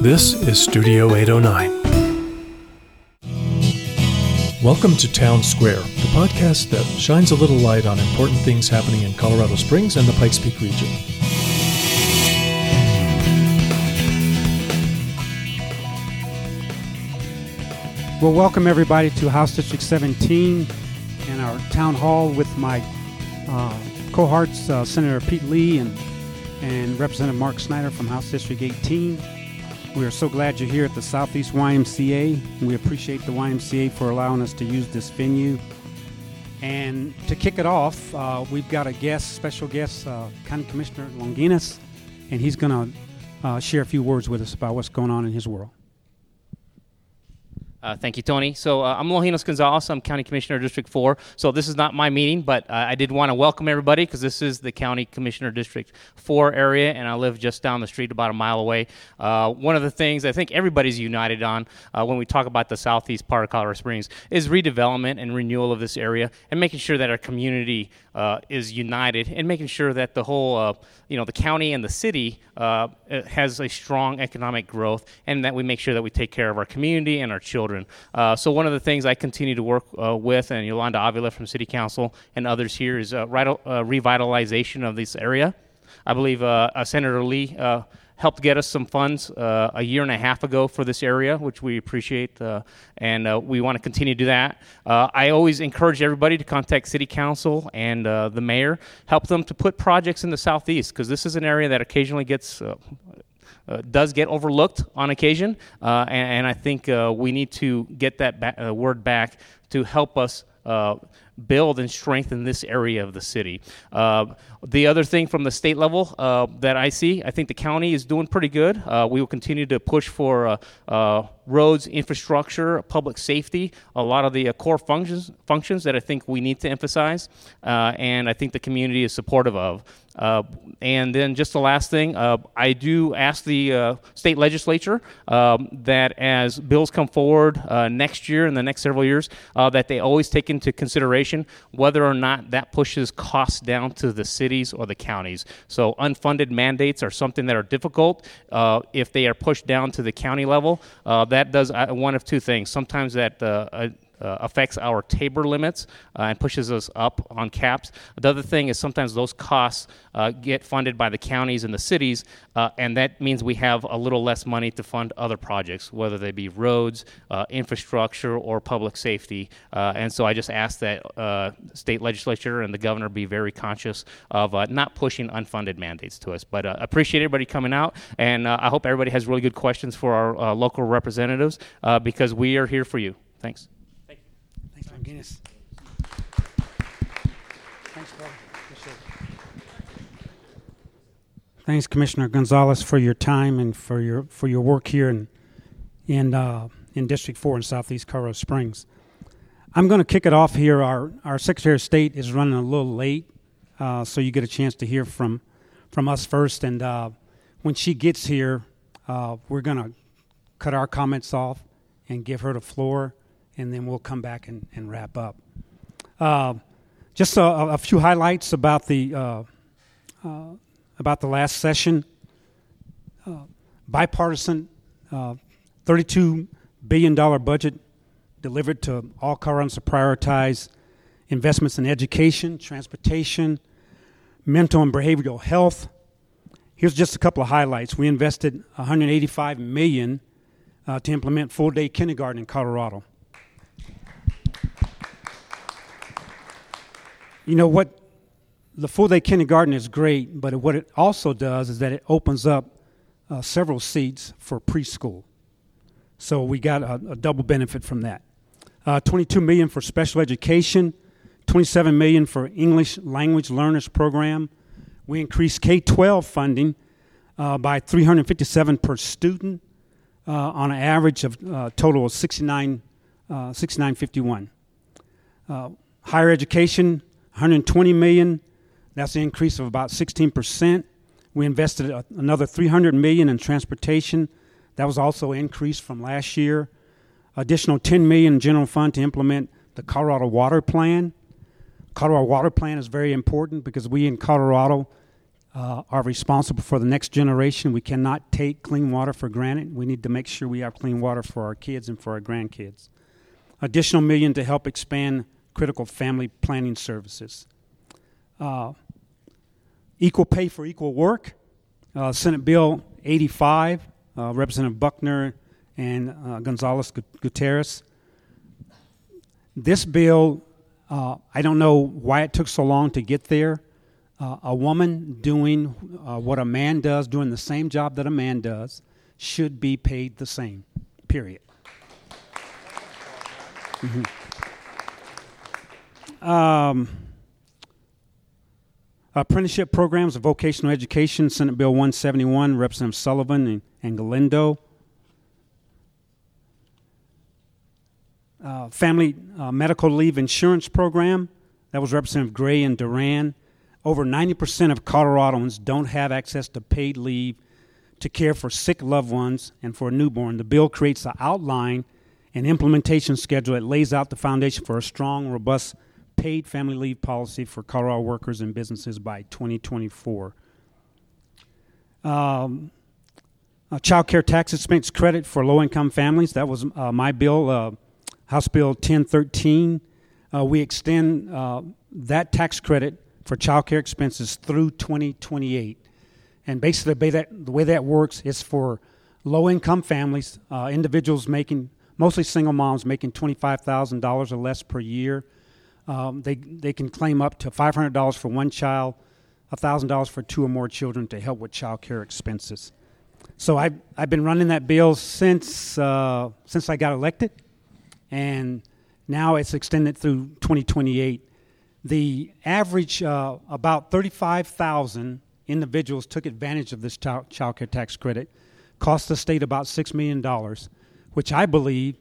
This is Studio 809. Welcome to Town Square, the podcast that shines a little light on important things happening in Colorado Springs and the Pikes Peak region. Well, welcome everybody to House District 17 and our town hall with my uh, cohorts, uh, Senator Pete Lee and, and Representative Mark Snyder from House District 18. We are so glad you're here at the Southeast YMCA. We appreciate the YMCA for allowing us to use this venue. And to kick it off, uh, we've got a guest, special guest, uh, County Commissioner Longinos, and he's going to uh, share a few words with us about what's going on in his world. Uh, thank you, Tony. So uh, I'm Longinos Gonzalez. I'm County Commissioner District 4. So this is not my meeting, but uh, I did want to welcome everybody because this is the County Commissioner District 4 area, and I live just down the street, about a mile away. Uh, one of the things I think everybody's united on uh, when we talk about the southeast part of Colorado Springs is redevelopment and renewal of this area, and making sure that our community uh, is united, and making sure that the whole, you know, the county and the city has a strong economic growth, and that we make sure that we take care of our community and our children children. Uh, so one of the things I continue to work uh, with, and Yolanda Avila from City Council and others here, is uh, revitalization of this area. I believe Senator Lee helped get us some funds uh, a year and a half ago for this area, which we appreciate, uh, and uh, we want to continue to do that. I always encourage everybody to contact City Council and the mayor, help them to put projects in the southeast because this is an area that occasionally gets uh, does get overlooked on occasion, uh, and, and, I think uh, we need to get that ba- word back to help us build and strengthen this area of the city. Uh, the other thing from the state level uh, that I see, I think the county is doing pretty good. Uh, we will continue to push for uh, uh, roads, infrastructure, public safety, a lot of the uh, core functions functions that I think we need to emphasize, and I think the community is supportive of. And then just the last thing, I do ask the state legislature um, that as bills come forward next year and the next several years, that they always take into consideration consideration whether or not that pushes costs down to the cities or the counties. So unfunded mandates are something that are difficult. Uh, if they are pushed down to the county level, uh, that does uh, one of two things. Sometimes that uh, affects our TABOR limits uh, and pushes us up on caps. The other thing is sometimes those costs uh, get funded by the counties and the cities, uh, and that means we have a little less money to fund other projects, whether they be roads, uh, infrastructure, or public safety. Uh, and so I just ask that state legislature and the governor be very conscious of not pushing unfunded mandates to us. But appreciate everybody coming out, and I hope everybody has really good questions for our local representatives because we are here for you. Thanks. Guinness. Thanks, brother. Thanks, Commissioner Gonzalez, for your time and for your for your work here in in uh, in District Four in Southeast Colorado Springs. I'm going to kick it off here. Our our Secretary of State is running a little late, uh, so you get a chance to hear from from us first. And uh, when she gets here, uh, we're going to cut our comments off and give her the floor and then we'll come back and, and wrap up. Uh, just a, a, few highlights about the uh, uh, about the last session. Uh, bipartisan, uh, thirty-two billion dollar budget delivered to all Coloradans to prioritize investments in education, transportation, mental and behavioral health. Here's just a couple of highlights. We invested 185 million uh, to implement full-day kindergarten in Colorado. You know what? The full day kindergarten is great, but what it also does is that it opens up uh, several seats for preschool. So we got a, a double benefit from that. Uh, 22 million for special education, 27 million for English language learners program. We increased K-12 funding uh, by 357 per student uh, on an average of uh, total of 69, uh, 6951. Uh, higher education 120 million. That's an increase of about 16%. We invested another 300 million in transportation. That was also an increase from last year. Additional 10 million general fund to implement the Colorado Water Plan. Colorado Water Plan is very important because we in Colorado uh, are responsible for the next generation. We cannot take clean water for granted. We need to make sure we have clean water for our kids and for our grandkids. Additional million to help expand critical family planning services. Uh, equal pay for equal work. Uh, Senate Bill 85, uh, Representative Buckner and uh, Gonzalez Gutierrez. This bill, uh, I don't know why it took so long to get there a woman doing what a man does, doing the same job that a man does, should be paid the same, period. Mm-hmm. Um, apprenticeship programs of vocational education, Senate Bill 171, Representative Sullivan and, and Galindo. Uh, family uh, medical leave insurance program, that was Representative Gray and Duran. Over 90% of Coloradoans don't have access to paid leave to care for sick loved ones and for a newborn. The bill creates an outline and implementation schedule that lays out the foundation for a strong, robust paid family leave policy for Colorado workers and businesses by 2024. Um, child care tax expense credit for low income families. That was uh, my bill, uh, House Bill 1013. Uh, we extend uh, that tax credit for child care expenses through 2028. And basically, the way that, the way that works is for low income families, uh, individuals making, mostly single moms, making $25,000 or less per year. Um, they, they can claim up to $500 for one child, $1,000 for two or more children to help with child care expenses. So I've, I've been running that bill since, uh, since I got elected, and now it's extended through 2028 the average uh, about 35,000 individuals took advantage of this child, child care tax credit, cost the state about $6 million, which I believe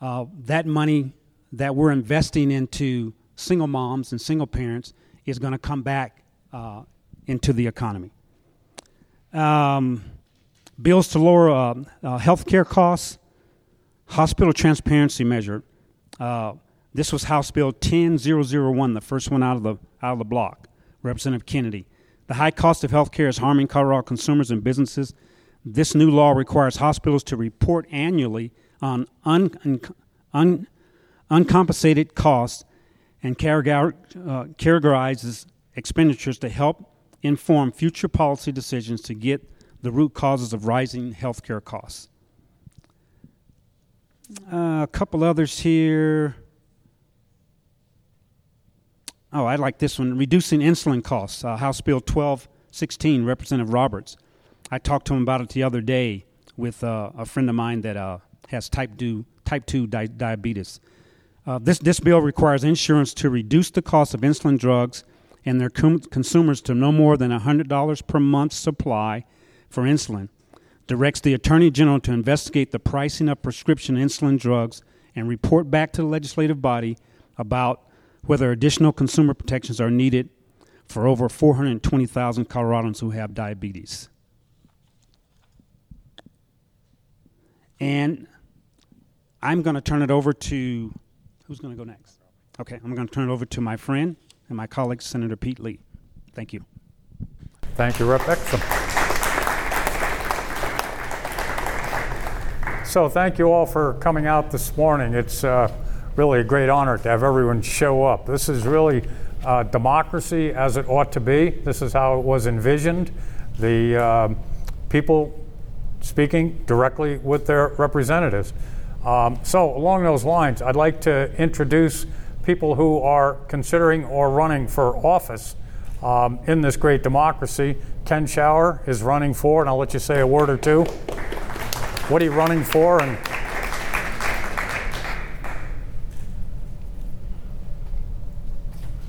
uh, that money that we're investing into single moms and single parents is going to come back uh, into the economy. Um, bills to lower uh, uh, health care costs, hospital transparency measure. Uh, this was House Bill 10001, the first one out of the, out of the block. Representative Kennedy. The high cost of health care is harming Colorado consumers and businesses. This new law requires hospitals to report annually on un, un, un, uncompensated costs and categorizes uh, expenditures to help inform future policy decisions to get the root causes of rising healthcare costs. Uh, a couple others here. Oh, I like this one. Reducing insulin costs. Uh, House Bill 1216, Representative Roberts. I talked to him about it the other day with uh, a friend of mine that uh, has type 2, type 2 di- diabetes. Uh, this, this bill requires insurance to reduce the cost of insulin drugs and their com- consumers to no more than $100 per month supply for insulin. Directs the Attorney General to investigate the pricing of prescription insulin drugs and report back to the legislative body about whether additional consumer protections are needed for over 420,000 Coloradans who have diabetes. And I'm going to turn it over to who's going to go next? Okay, I'm going to turn it over to my friend and my colleague, Senator Pete Lee. Thank you. Thank you, Rep. Exum. So, thank you all for coming out this morning. It's uh, really a great honor to have everyone show up. This is really uh, democracy as it ought to be. This is how it was envisioned. The uh, people speaking directly with their representatives. Um, so, along those lines, I'd like to introduce people who are considering or running for office um, in this great democracy. Ken Schauer is running for, and I'll let you say a word or two. What are you running for, and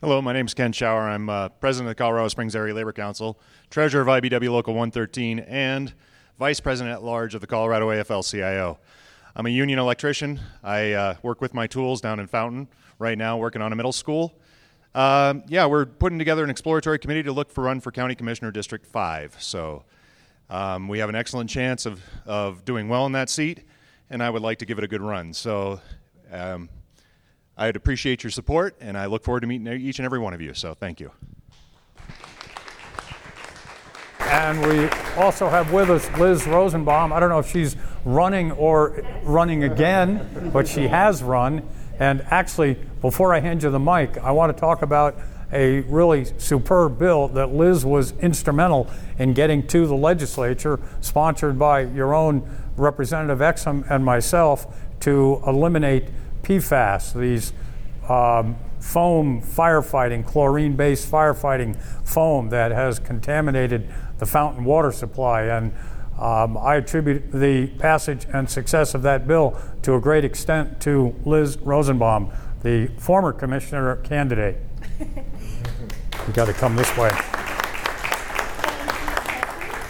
Hello, my name is Ken Schauer. I'm uh, president of the Colorado Springs Area Labor Council, treasurer of IBEW Local 113, and vice president at large of the Colorado AFL CIO. I'm a union electrician. I uh, work with my tools down in Fountain right now, working on a middle school. Uh, yeah, we're putting together an exploratory committee to look for run for County Commissioner District 5. So um, we have an excellent chance of, of doing well in that seat, and I would like to give it a good run. So um, I'd appreciate your support, and I look forward to meeting each and every one of you. So thank you. And we also have with us Liz Rosenbaum. I don't know if she's running or running again, but she has run. And actually, before I hand you the mic, I want to talk about a really superb bill that Liz was instrumental in getting to the legislature, sponsored by your own Representative Exum and myself, to eliminate PFAS, these um, foam firefighting, chlorine based firefighting foam that has contaminated the fountain water supply. And um, I attribute the passage and success of that bill to a great extent to Liz Rosenbaum, the former commissioner candidate. you got to come this way.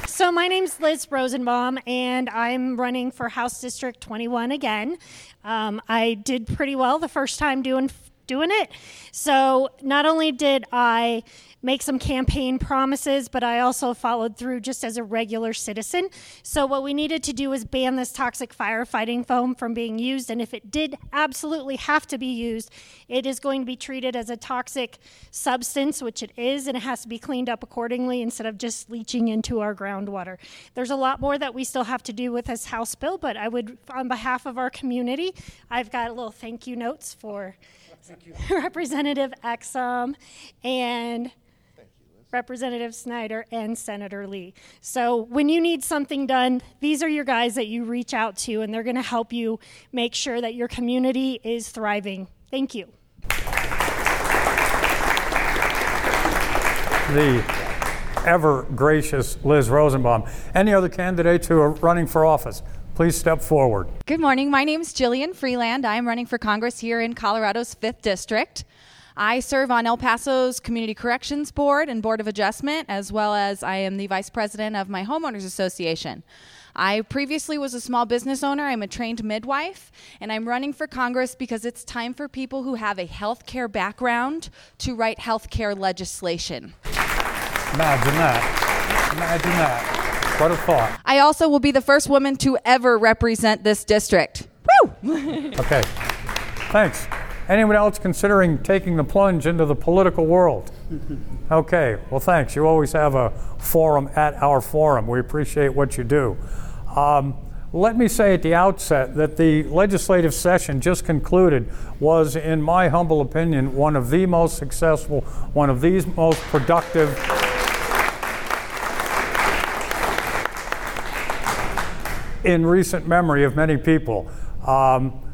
So, my name's Liz Rosenbaum, and I'm running for House District 21 again. Um, I did pretty well the first time doing doing it. So, not only did I make some campaign promises, but I also followed through just as a regular citizen. So, what we needed to do was ban this toxic firefighting foam from being used. And if it did absolutely have to be used, it is going to be treated as a toxic substance, which it is, and it has to be cleaned up accordingly instead of just leaching into our groundwater. There's a lot more that we still have to do with this House bill, but I would, on behalf of our community, I've got a little thank you notes for Representative Exum and Representative Snyder and Senator Lee. So when you need something done, these are your guys that you reach out to, and they're going to help you make sure that your community is thriving. Thank you. The ever gracious Liz Rosenbaum. Any other candidates who are running for office? Please step forward. Good morning. My name is Jillian Freeland. I'm running for Congress here in Colorado's 5th District. I serve on El Paso's Community Corrections Board and Board of Adjustment, as well as I am the vice president of my homeowners association. I previously was a small business owner. I'm a trained midwife, and I'm running for Congress because it's time for people who have a healthcare background to write healthcare legislation. Imagine that. Imagine that. What a thought. I also will be the first woman to ever represent this district. Woo! okay. Thanks. Anyone else considering taking the plunge into the political world? Okay, well, thanks. You always have a forum at our forum. We appreciate what you do. Um, let me say at the outset that the legislative session just concluded was, in my humble opinion, one of the most successful, one of the most productive. in recent memory of many people. Um,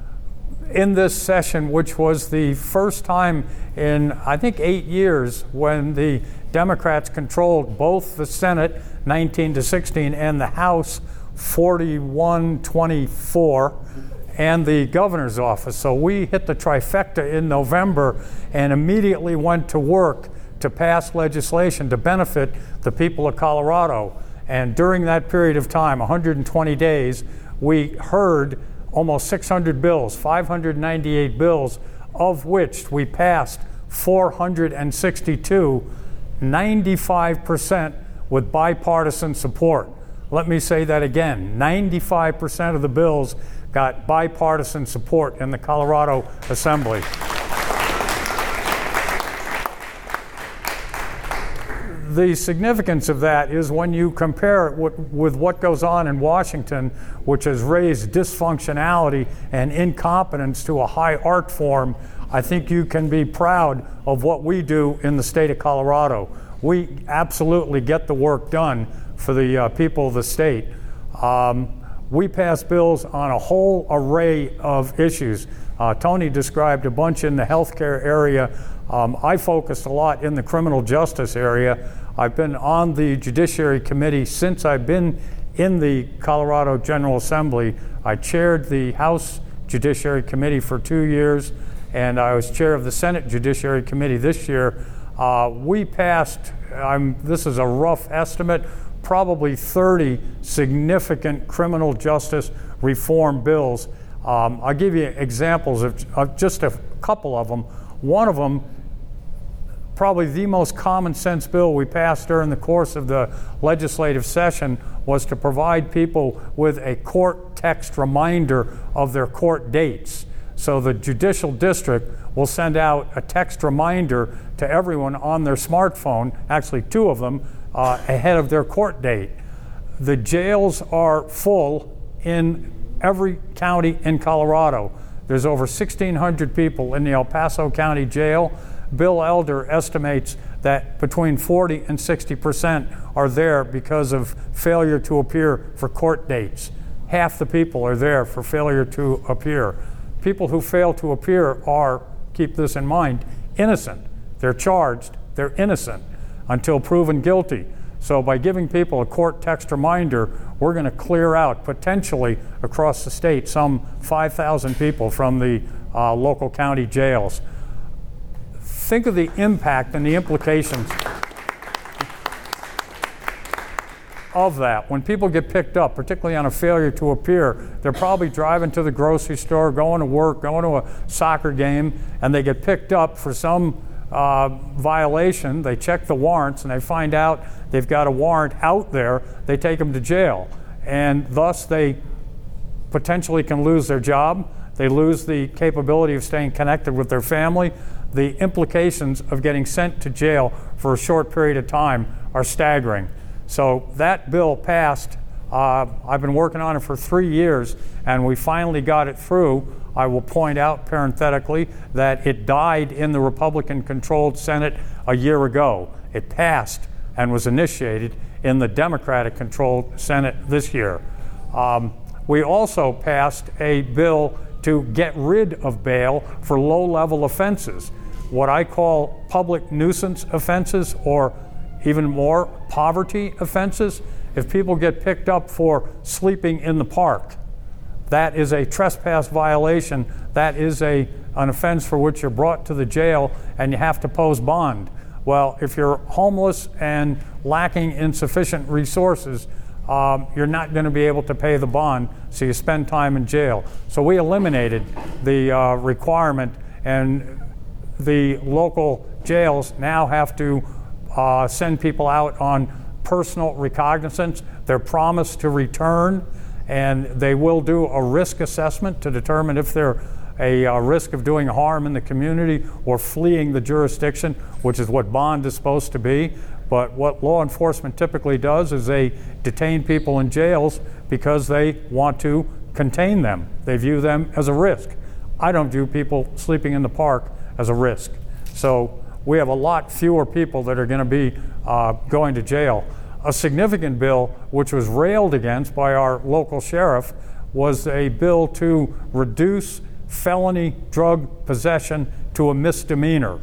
in this session, which was the first time in, I think, eight years when the Democrats controlled both the Senate, 19 to 16, and the House, 41 24, and the governor's office. So we hit the trifecta in November and immediately went to work to pass legislation to benefit the people of Colorado. And during that period of time, 120 days, we heard almost 600 bills, 598 bills, of which we passed 462, 95% with bipartisan support. Let me say that again 95% of the bills got bipartisan support in the Colorado Assembly. The significance of that is when you compare it with what goes on in Washington, which has raised dysfunctionality and incompetence to a high art form, I think you can be proud of what we do in the state of Colorado. We absolutely get the work done for the uh, people of the state. Um, we pass bills on a whole array of issues. Uh, Tony described a bunch in the healthcare area. Um, I focused a lot in the criminal justice area. I've been on the Judiciary Committee since I've been in the Colorado General Assembly. I chaired the House Judiciary Committee for two years, and I was chair of the Senate Judiciary Committee this year. Uh, we passed, I'm, this is a rough estimate, probably 30 significant criminal justice reform bills. Um, I'll give you examples of, of just a couple of them. One of them probably the most common sense bill we passed during the course of the legislative session was to provide people with a court text reminder of their court dates. So the judicial district will send out a text reminder to everyone on their smartphone, actually, two of them. uh, ahead of their court date. The jails are full in every county in Colorado. There's over 1,600 people in the El Paso County Jail. Bill Elder estimates that between 40 and 60 percent are there because of failure to appear for court dates. Half the people are there for failure to appear. People who fail to appear are, keep this in mind, innocent. They're charged, they're innocent until proven guilty. So, by giving people a court text reminder, we're going to clear out potentially across the state some 5,000 people from the uh, local county jails. Think of the impact and the implications of that. When people get picked up, particularly on a failure to appear, they're probably driving to the grocery store, going to work, going to a soccer game, and they get picked up for some uh, violation. They check the warrants and they find out they've got a warrant out there. They take them to jail. And thus, they potentially can lose their job. They lose the capability of staying connected with their family. The implications of getting sent to jail for a short period of time are staggering. So that bill passed. Uh, I've been working on it for three years, and we finally got it through. I will point out parenthetically that it died in the Republican controlled Senate a year ago. It passed and was initiated in the Democratic controlled Senate this year. Um, we also passed a bill to get rid of bail for low level offenses, what I call public nuisance offenses, or even more, poverty offenses. If people get picked up for sleeping in the park, that is a trespass violation. That is a, an offense for which you're brought to the jail and you have to pose bond. Well, if you're homeless and lacking insufficient resources, um, you're not going to be able to pay the bond, so you spend time in jail. So we eliminated the uh, requirement, and the local jails now have to uh, send people out on personal recognizance. They're promised to return and they will do a risk assessment to determine if they're a, a, risk of doing harm in the community or fleeing the jurisdiction, which is what bond is supposed to be. But what law enforcement typically does is they detain people in jails because they want to contain them. They view them as a risk. I don't view people sleeping in the park as a risk. So we have a lot fewer people that are going to be uh, going to jail. A significant bill, which was railed against by our local sheriff, was a bill to reduce felony drug possession to a misdemeanor.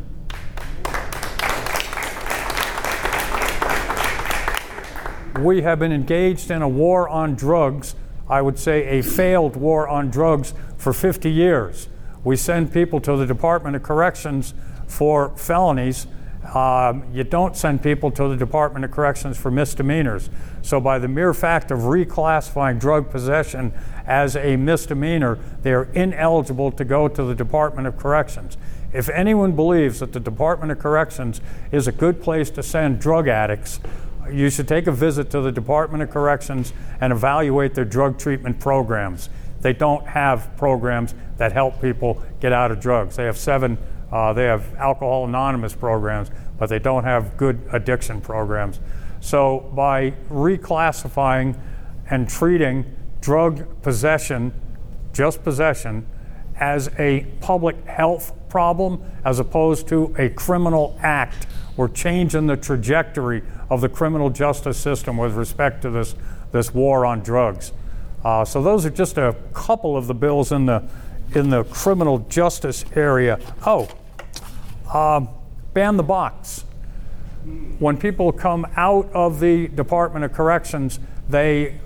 we have been engaged in a war on drugs, I would say a failed war on drugs, for 50 years. We send people to the Department of Corrections for felonies um, you don't send people to the Department of Corrections for misdemeanors. So, by the mere fact of reclassifying drug possession as a misdemeanor, they are ineligible to go to the Department of Corrections. If anyone believes that the Department of Corrections is a good place to send drug addicts, you should take a visit to the Department of Corrections and evaluate their drug treatment programs. They don't have programs that help people get out of drugs. They have seven uh, they have Alcohol Anonymous programs, but they don't have good addiction programs. So, by reclassifying and treating drug possession, just possession, as a public health problem as opposed to a criminal act, we're changing the trajectory of the criminal justice system with respect to this, this war on drugs. Uh, so, those are just a couple of the bills in the, in the criminal justice area. Oh, uh, ban the box. When people come out of the Department of Corrections, they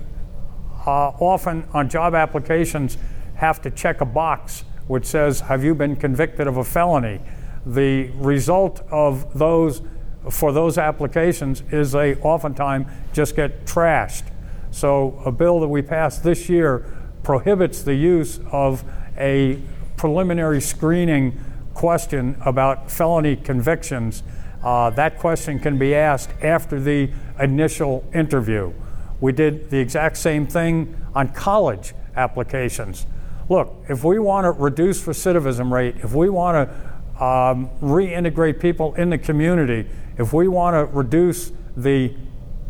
uh, often on job applications have to check a box which says, Have you been convicted of a felony? The result of those for those applications is they oftentimes just get trashed. So, a bill that we passed this year prohibits the use of a preliminary screening question about felony convictions, uh, that question can be asked after the initial interview. We did the exact same thing on college applications. Look, if we want to reduce recidivism rate, if we want to um, reintegrate people in the community, if we want to reduce the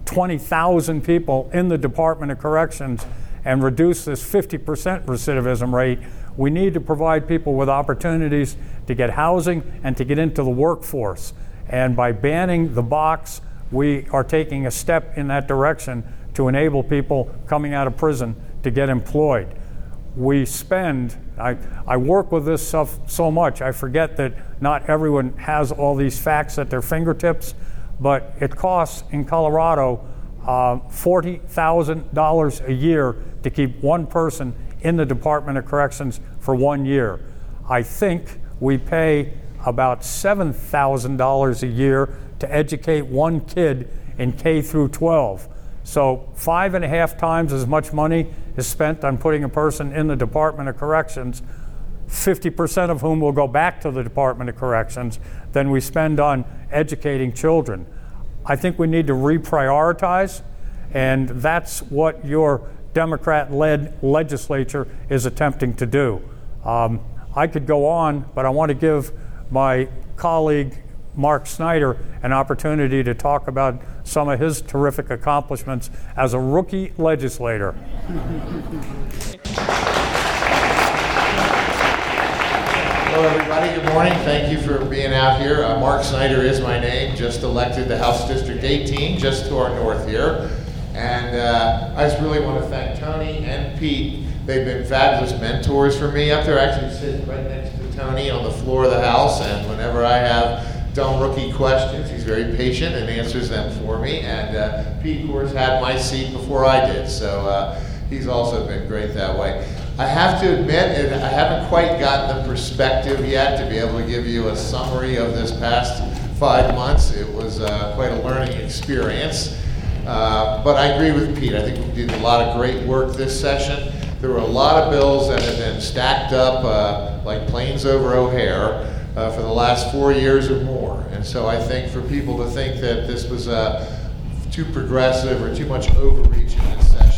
20,000 people in the Department of Corrections and reduce this 50% recidivism rate, we need to provide people with opportunities to get housing and to get into the workforce. And by banning the box, we are taking a step in that direction to enable people coming out of prison to get employed. We spend, I, I work with this stuff so much, I forget that not everyone has all these facts at their fingertips, but it costs in Colorado uh, $40,000 a year to keep one person in the Department of Corrections for one year. I think we pay about $7,000 a year to educate one kid in K through 12. So, five and a half times as much money is spent on putting a person in the Department of Corrections, 50% of whom will go back to the Department of Corrections, than we spend on educating children. I think we need to reprioritize, and that's what your Democrat led legislature is attempting to do. Um, I could go on, but I want to give my colleague Mark Snyder an opportunity to talk about some of his terrific accomplishments as a rookie legislator. Hello, everybody. Good morning. Thank you for being out here. Uh, Mark Snyder is my name, just elected to House District 18, just to our north here. And uh, I just really want to thank Tony and Pete. They've been fabulous mentors for me up there. Actually sit right next to Tony on the floor of the House, and whenever I have dumb rookie questions, he's very patient and answers them for me. And uh, Pete, of course, had my seat before I did, so uh, he's also been great that way. I have to admit, I haven't quite gotten the perspective yet to be able to give you a summary of this past five months. It was uh, quite a learning experience. Uh, but I agree with Pete. I think we did a lot of great work this session. There were a lot of bills that have been stacked up uh, like planes over O'Hare uh, for the last four years or more. And so I think for people to think that this was uh, too progressive or too much overreach in this session,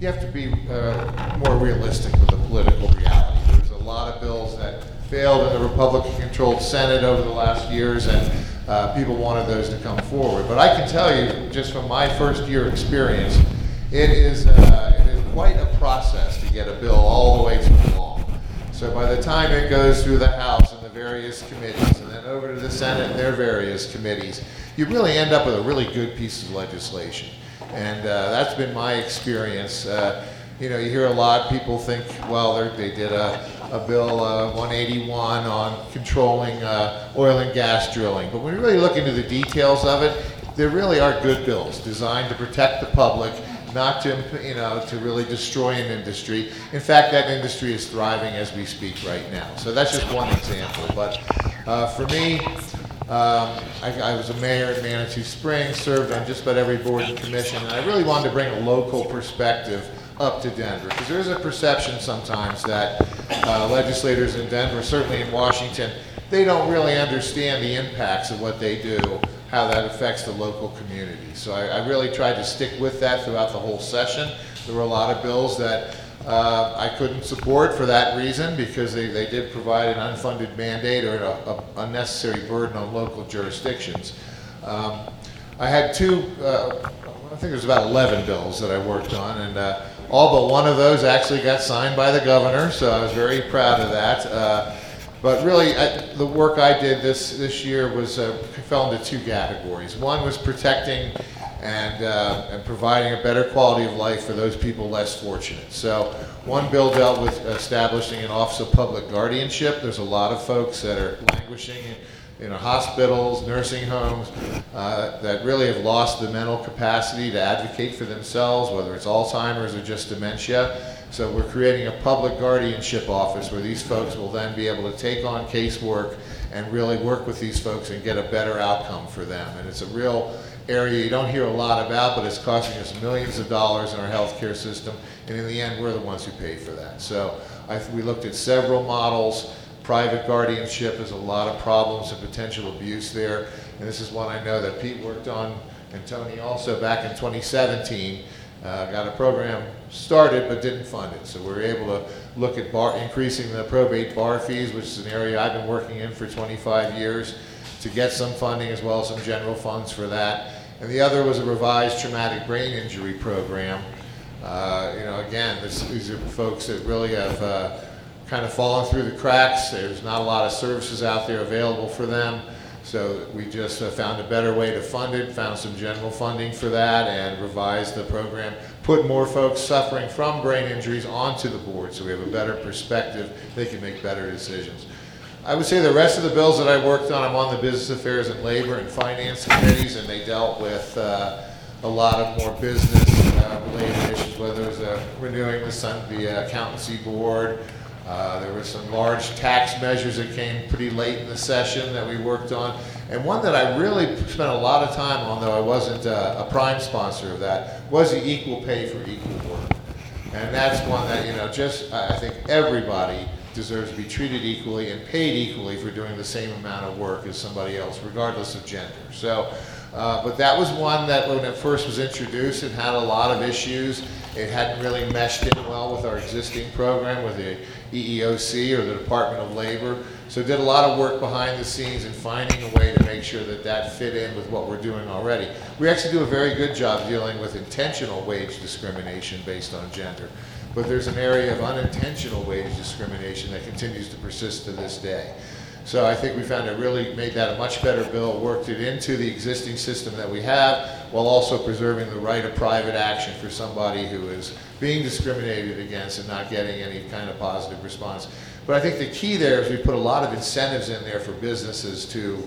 you have to be uh, more realistic with the political reality. There's a lot of bills that failed in the Republican-controlled Senate over the last years, and uh, people wanted those to come forward. But I can tell you, just from my first year experience, it is, uh, it is quite a process to get a bill all the way through law. So by the time it goes through the House and the various committees, and then over to the Senate and their various committees, you really end up with a really good piece of legislation. And uh, that's been my experience. Uh, you know, you hear a lot, people think, well, they did a, a bill uh, 181 on controlling uh, oil and gas drilling. But when you really look into the details of it, there really are good bills designed to protect the public, not to, you know, to really destroy an industry. In fact, that industry is thriving as we speak right now. So that's just one example. But uh, for me, um, I, I, was a mayor in Manitou Springs, served on just about every board and commission, and I really wanted to bring a local perspective up to Denver because there's a perception sometimes that uh, legislators in Denver, certainly in Washington, they don't really understand the impacts of what they do, how that affects the local community. So I, I really tried to stick with that throughout the whole session. There were a lot of bills that uh, I couldn't support for that reason because they, they did provide an unfunded mandate or an unnecessary burden on local jurisdictions. Um, I had two, uh, I think there's about 11 bills that I worked on, and uh, all but one of those actually got signed by the governor, so I was very proud of that. Uh, but really, I, the work I did this, this year was uh, fell into two categories. One was protecting and, uh, and providing a better quality of life for those people less fortunate. So one bill dealt with establishing an Office of Public Guardianship. There's a lot of folks that are languishing in, know, hospitals, nursing homes uh, that really have lost the mental capacity to advocate for themselves, whether it's Alzheimer's or just dementia. So we're creating a public guardianship office where these folks will then be able to take on casework and really work with these folks and get a better outcome for them. And it's a real area you don't hear a lot about, but it's costing us millions of dollars in our healthcare system. And in the end, we're the ones who pay for that. So I, we looked at several models private guardianship. There's a lot of problems and potential abuse there. And this is one I know that Pete worked on and Tony also back in 2017. Uh, got a program started but didn't fund it. So we were able to look at bar, increasing the probate bar fees, which is an area I've been working in for 25 years, to get some funding as well as some general funds for that. And the other was a revised traumatic brain injury program. Uh, you know, again, this, these are folks that really have uh, kind of fallen through the cracks. There's not a lot of services out there available for them. So we just uh, found a better way to fund it, found some general funding for that, and revised the program. Put more folks suffering from brain injuries onto the board so we have a better perspective. They can make better decisions. I would say the rest of the bills that I worked on, I'm on the Business Affairs and Labor and Finance committees, and they dealt with uh, a lot of more business uh, issues, whether it was uh, renewing the, Sun, the accountancy board, uh, there were some large tax measures that came pretty late in the session that we worked on. And one that I really spent a lot of time on, though I wasn't uh, a prime sponsor of that, was the equal pay for equal work. And that's one that, you know, just I think everybody deserves to be treated equally and paid equally for doing the same amount of work as somebody else, regardless of gender. So, uh, but that was one that when it first was introduced, it had a lot of issues. It hadn't really meshed in well with our existing program with the EEOC or the Department of Labor. So did a lot of work behind the scenes in finding a way to make sure that that fit in with what we're doing already. We actually do a very good job dealing with intentional wage discrimination based on gender. But there's an area of unintentional wage discrimination that continues to persist to this day. So I think we found it really made that a much better bill, worked it into the existing system that we have, while also preserving the right of private action for somebody who is being discriminated against and not getting any kind of positive response. But I think the key there is we put a lot of incentives in there for businesses to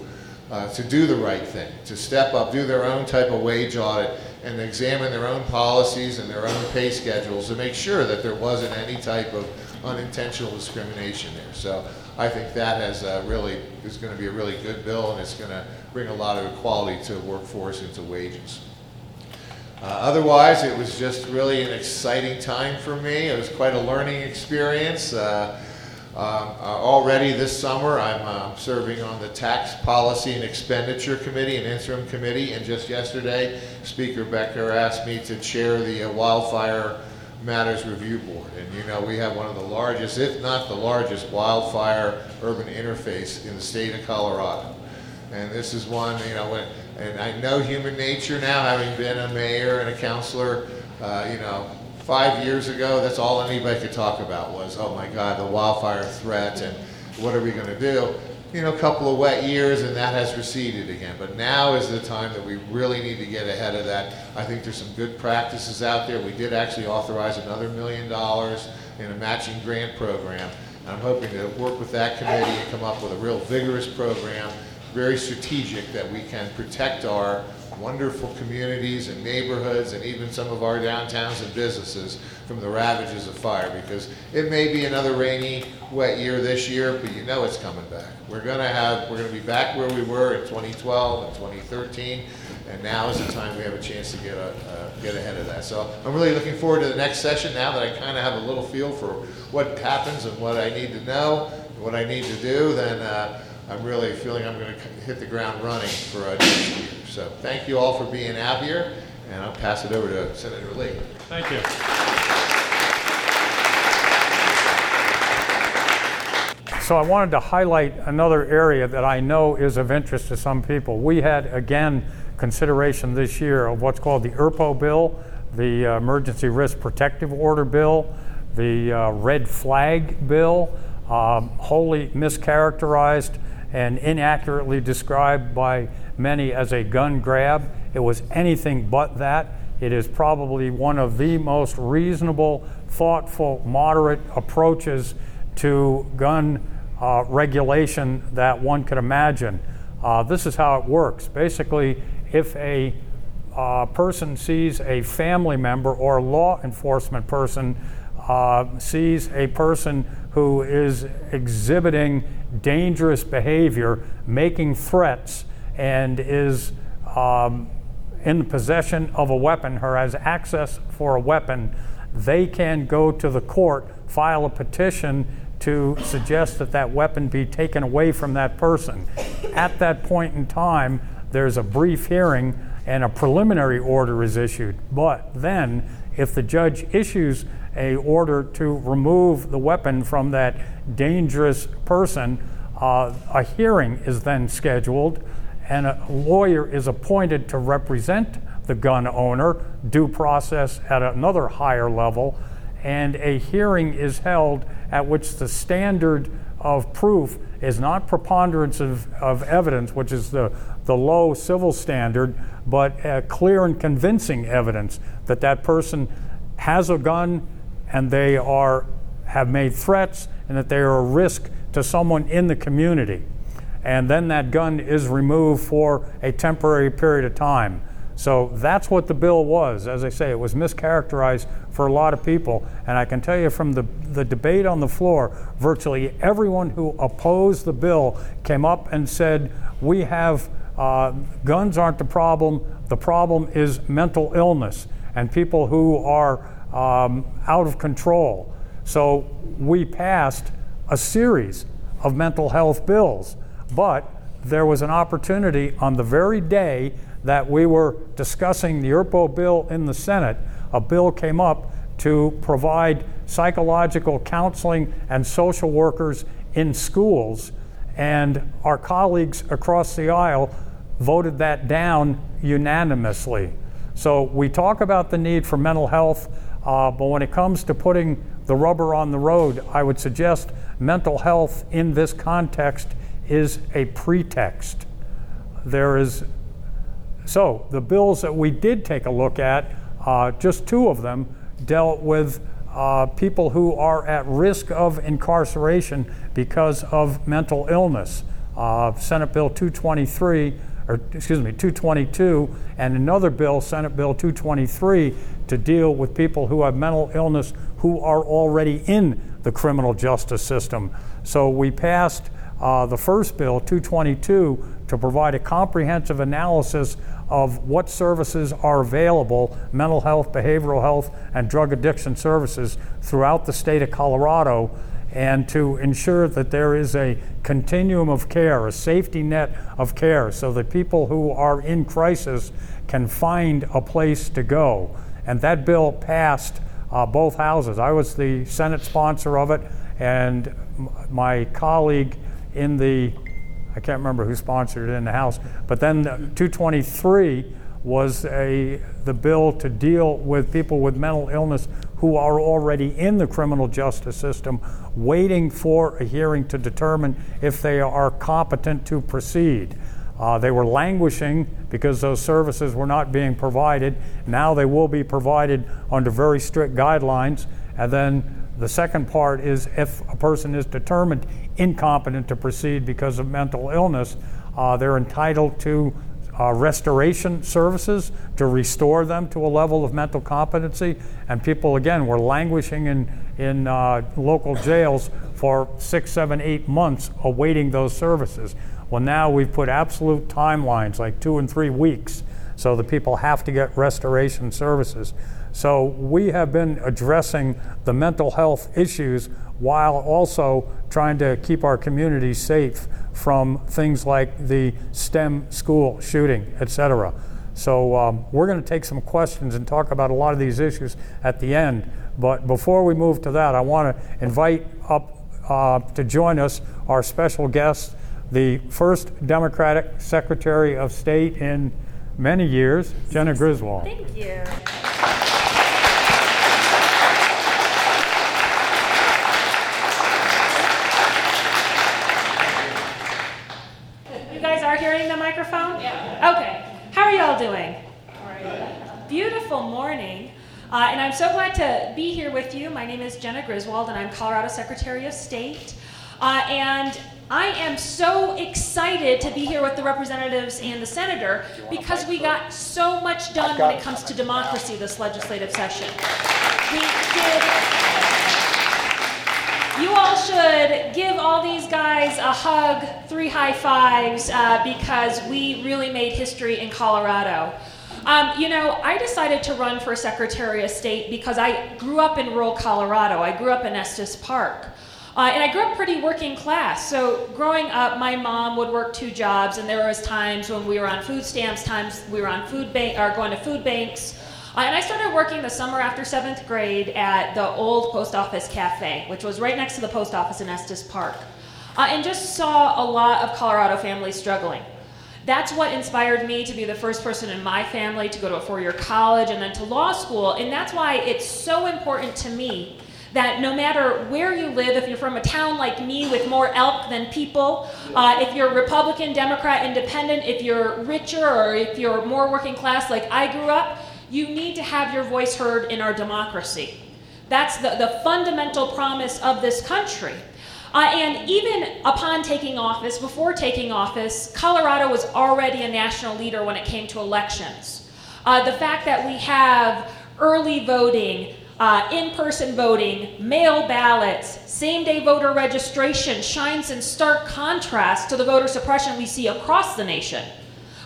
uh, to do the right thing, to step up, do their own type of wage audit, and examine their own policies and their own pay schedules to make sure that there wasn't any type of unintentional discrimination there. So I think that has uh, really is going to be a really good bill, and it's going to bring a lot of equality to the workforce and to wages. Uh, otherwise, it was just really an exciting time for me. It was quite a learning experience. Uh, uh, already this summer, I'm uh, serving on the Tax Policy and Expenditure Committee, an interim committee, and just yesterday, Speaker Becker asked me to chair the uh, Wildfire Matters Review Board. And you know, we have one of the largest, if not the largest, wildfire urban interface in the state of Colorado. And this is one, you know, when, and I know human nature now, having been a mayor and a councilor, uh, you know, five years ago, that's all anybody could talk about was, oh my God, the wildfire threat and what are we going to do? you know, a couple of wet years and that has receded again. But now is the time that we really need to get ahead of that. I think there's some good practices out there. We did actually authorize another million dollars in a matching grant program. And I'm hoping to work with that committee and come up with a real vigorous program, very strategic, that we can protect our wonderful communities and neighborhoods and even some of our downtowns and businesses from the ravages of fire because it may be another rainy, wet year this year, but you know it's coming back. We're going to have, we're going to be back where we were in 2012 and 2013, and now is the time we have a chance to get, a, uh, get ahead of that. So I'm really looking forward to the next session now that I kind of have a little feel for what happens and what I need to know, what I need to do, then uh, I'm really feeling I'm going to hit the ground running for uh, next year. So thank you all for being out here, and I'll pass it over to Senator Lee. Thank you. So I wanted to highlight another area that I know is of interest to some people. We had, again, consideration this year of what's called the ERPO bill, the uh, Emergency Risk Protective Order bill, the uh, Red Flag bill, um, wholly mischaracterized and inaccurately described by many as a gun grab. It was anything but that. It is probably one of the most reasonable, thoughtful, moderate approaches to gun uh, regulation that one could imagine. Uh, this is how it works. Basically, if a uh, person sees a family member or a law enforcement person uh, sees a person who is exhibiting dangerous behavior, making threats, and is um, in the possession of a weapon or has access for a weapon, they can go to the court, file a petition to suggest that that weapon be taken away from that person. At that point in time, there's a brief hearing and a preliminary order is issued. But then, if the judge issues a order to remove the weapon from that dangerous person, uh, a hearing is then scheduled, and a lawyer is appointed to represent the gun owner, due process at another higher level, and a hearing is held at which the standard of proof is not preponderance of, of evidence, which is the, the low civil standard, but uh, clear and convincing evidence that that person has a gun and they are have made threats and that they are a risk to someone in the community. And then that gun is removed for a temporary period of time. So that's what the bill was. As I say, it was mischaracterized for a lot of people. And I can tell you from the, the debate on the floor, virtually everyone who opposed the bill came up and said, We have uh, guns aren't the problem, the problem is mental illness and people who are um, out of control. So we passed a series of mental health bills, but there was an opportunity on the very day that we were discussing the ERPO bill in the Senate, a bill came up to provide psychological counseling and social workers in schools. And our colleagues across the aisle voted that down unanimously. So we talk about the need for mental health, uh, but when it comes to putting the rubber on the road, I would suggest mental health in this context is a pretext. There is so the bills that we did take a look at, uh, just two of them, dealt with uh, people who are at risk of incarceration because of mental illness. Uh, Senate Bill 223, or excuse me, 222, and another bill, Senate Bill 223, to deal with people who have mental illness who are already in the criminal justice system. So we passed uh, the first bill, 222, to provide a comprehensive analysis of what services are available mental health, behavioral health, and drug addiction services throughout the state of Colorado, and to ensure that there is a continuum of care, a safety net of care, so that people who are in crisis can find a place to go. And that bill passed uh, both houses. I was the Senate sponsor of it, and m- my colleague in the I can't remember who sponsored it in the House. But then 223 was a the bill to deal with people with mental illness who are already in the criminal justice system, waiting for a hearing to determine if they are competent to proceed. Uh, they were languishing because those services were not being provided. Now they will be provided under very strict guidelines. And then the second part is if a person is determined incompetent to proceed because of mental illness, uh, they're entitled to uh, restoration services to restore them to a level of mental competency. And people, again, were languishing in, in uh, local jails for six, seven, eight months awaiting those services. Well, now we've put absolute timelines, like two and three weeks, so the people have to get restoration services. So we have been addressing the mental health issues while also trying to keep our community safe from things like the STEM school shooting, et cetera. So um, we're going to take some questions and talk about a lot of these issues at the end. But before we move to that, I want to invite up uh, to join us our special guest, the first Democratic Secretary of State in many years, Jena Griswold. Thank you. Doing? Beautiful morning. Uh, and I'm so glad to be here with you. My name is Jena Griswold, and I'm Colorado Secretary of State. Uh, and I am so excited to be here with the representatives and the senator because we got so much done when it comes to democracy this legislative session. We did. You all should give all these guys a hug, three high fives, uh, because we really made history in Colorado. Um, you know, I decided to run for Secretary of State because I grew up in rural Colorado. I grew up in Estes Park. Uh, and I grew up pretty working class. So growing up, my mom would work two jobs, and there was times when we were on food stamps, times we were on food bank or going to food banks. And I started working the summer after seventh grade at the old post office cafe, which was right next to the post office in Estes Park, uh, and just saw a lot of Colorado families struggling. that's what inspired me to be the first person in my family to go to a four year college and then to law school. And that's why it's so important to me that no matter where you live, if you're from a town like me with more elk than people, uh, if you're Republican, Democrat, Independent, if you're richer or if you're more working class like I grew up, you need to have your voice heard in our democracy. That's the, the fundamental promise of this country. Uh, and even upon taking office, before taking office, Colorado was already a national leader when it came to elections. Uh, the fact that we have early voting, uh, in person voting, mail ballots, same day voter registration shines in stark contrast to the voter suppression we see across the nation.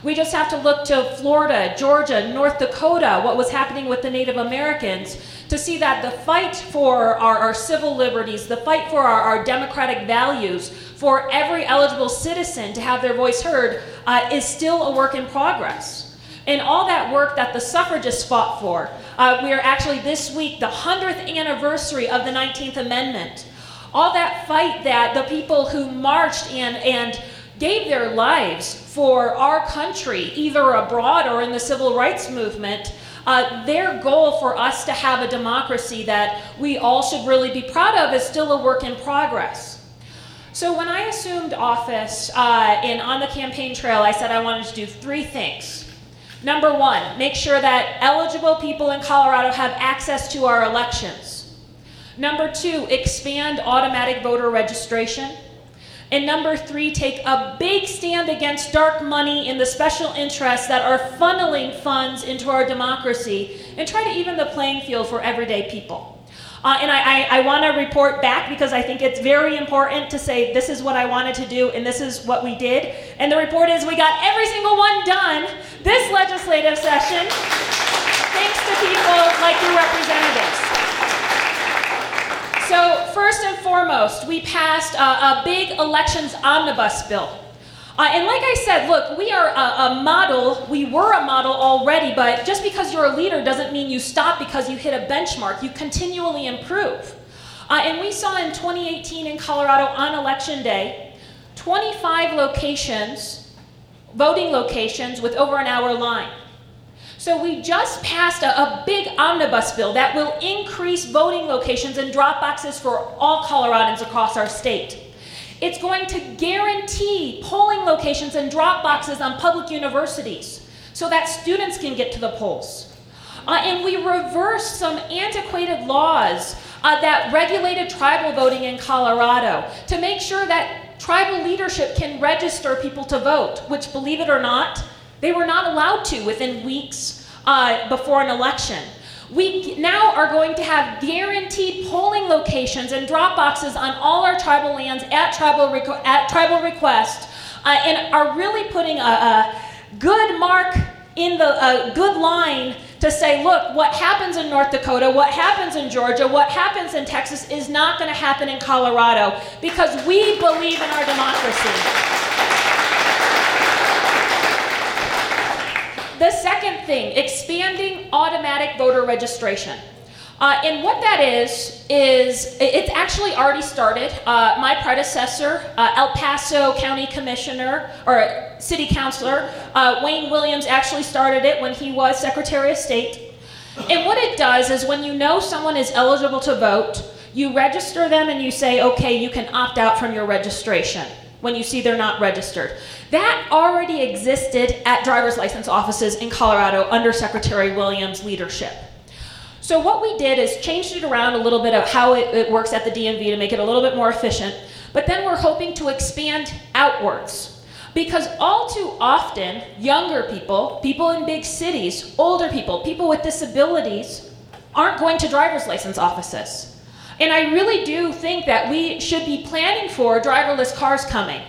We just have to look to Florida, Georgia, North Dakota, what was happening with the Native Americans, to see that the fight for our, our civil liberties, the fight for our, our, democratic values, for every eligible citizen to have their voice heard, uh, is still a work in progress. And all that work that the suffragists fought for, uh, we are actually this week the 100th anniversary of the 19th Amendment. All that fight that the people who marched and, and gave their lives for our country, either abroad or in the civil rights movement, uh, their goal for us to have a democracy that we all should really be proud of is still a work in progress. So when I assumed office uh, and on the campaign trail, I said I wanted to do three things. Number one, make sure that eligible people in Colorado have access to our elections. Number two, expand automatic voter registration. And number three, take a big stand against dark money and the special interests that are funneling funds into our democracy and try to even the playing field for everyday people. Uh, and I, I, I want to report back because I think it's very important to say this is what I wanted to do and this is what we did. And the report is we got every single one done this legislative session thanks to people like your representatives. So, first and foremost, we passed a, a big elections omnibus bill. Uh, and like I said, look, we are a, a, model. We were a model already, but just because you're a leader doesn't mean you stop because you hit a benchmark. You continually improve. Uh, and we saw in 2018 in Colorado on election day 25 locations, voting locations, with over an hour line. So we just passed a, a, big omnibus bill that will increase voting locations and drop boxes for all Coloradans across our state. It's going to guarantee polling locations and drop boxes on public universities so that students can get to the polls. Uh, and we reversed some antiquated laws uh, that regulated tribal voting in Colorado to make sure that tribal leadership can register people to vote, which, believe it or not, they were not allowed to within weeks uh, before an election. We now are going to have guaranteed polling locations and drop boxes on all our tribal lands at tribal, at tribal request uh, and are really putting a, a good mark in the a good line to say, look, what happens in North Dakota, what happens in Georgia, what happens in Texas is not going to happen in Colorado because we believe in our democracy. The second thing, expanding automatic voter registration. Uh, and what that is, is it's actually already started. Uh, my predecessor, uh, El Paso County Commissioner, or City Councilor, uh, Wayne Williams, actually started it when he was Secretary of State. And what it does is when you know someone is eligible to vote, you register them and you say, okay, you can opt out from your registration when you see they're not registered. That already existed at driver's license offices in Colorado under Secretary Williams' leadership. So what we did is changed it around a little bit of how it, it works at the DMV to make it a little bit more efficient, but then we're hoping to expand outwards. Because all too often, younger people, people in big cities, older people, people with disabilities, aren't going to driver's license offices. And I really do think that we should be planning for driverless cars coming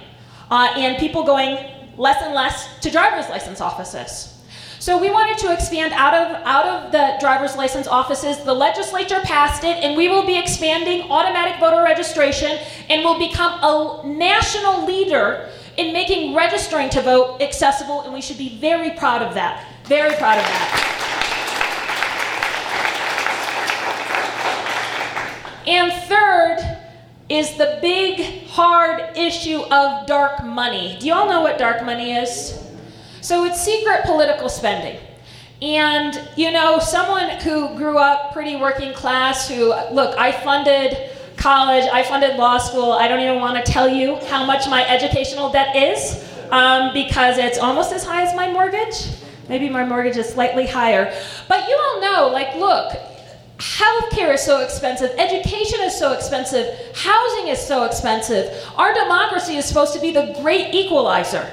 uh, and people going less and less to driver's license offices. So we wanted to expand out of, out of the driver's license offices. The legislature passed it, and we will be expanding automatic voter registration and will become a national leader in making registering to vote accessible, and we should be very proud of that. Very proud of that. And third is the big, hard issue of dark money. Do you all know what dark money is? So it's secret political spending. And, you know, someone who grew up pretty working class, who, look, I funded college, I funded law school. I don't even want to tell you how much my educational debt is um, because it's almost as high as my mortgage. Maybe my mortgage is slightly higher. But you all know, like, look, healthcare is so expensive, education is so expensive, housing is so expensive. Our democracy is supposed to be the great equalizer.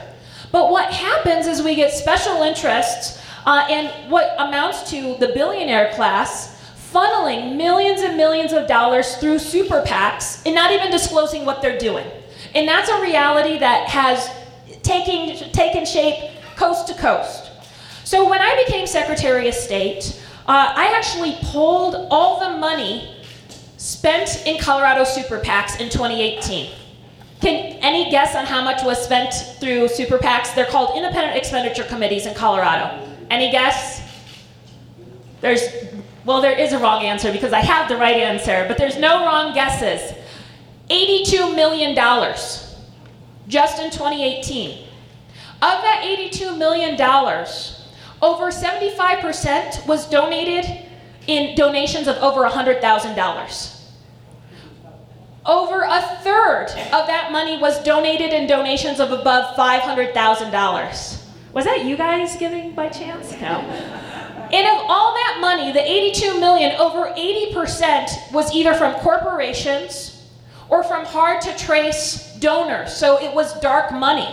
But what happens is we get special interests uh, and what amounts to the billionaire class funneling millions and millions of dollars through super PACs and not even disclosing what they're doing. And that's a reality that has taken, taken shape coast to coast. So when I became Secretary of State, uh, I actually pulled all the money spent in Colorado super PACs in 2018. Can any guess on how much was spent through super PACs? They're called independent expenditure committees in Colorado. Any guess? There's, well, there is a wrong answer because I have the right answer, but there's no wrong guesses. $82 million just in 2018. Of that $82 million, over 75% was donated in donations of over $100,000. Over a third of that money was donated in donations of above $500,000. Was that you guys giving by chance? No. And of all that money, the 82 million, over 80% was either from corporations or from hard to trace donors. So it was dark money.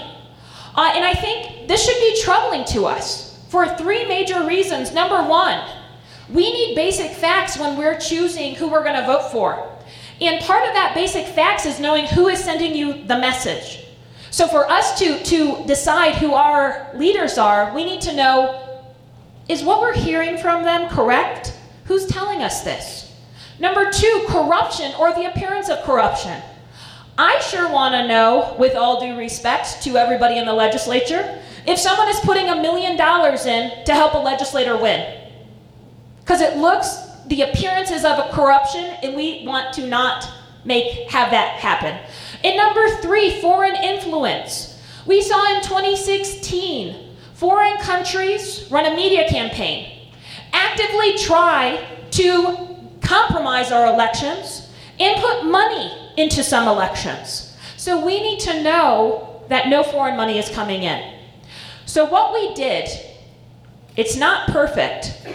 Uh, and I think this should be troubling to us for three major reasons. Number one, we need basic facts when we're choosing who we're going to vote for. And part of that basic facts is knowing who is sending you the message. So for us to, to decide who our leaders are, we need to know is what we're hearing from them correct? Who's telling us this? Number two, corruption or the appearance of corruption. I sure want to know, with all due respect to everybody in the legislature, if someone is putting a million dollars in to help a legislator win. Because it looks, the appearances of a corruption, and we want to not make have that happen. And number three, foreign influence. We saw in 2016 foreign countries run a media campaign, actively try to compromise our elections, and put money into some elections. So we need to know that no foreign money is coming in. So what we did, it's not perfect,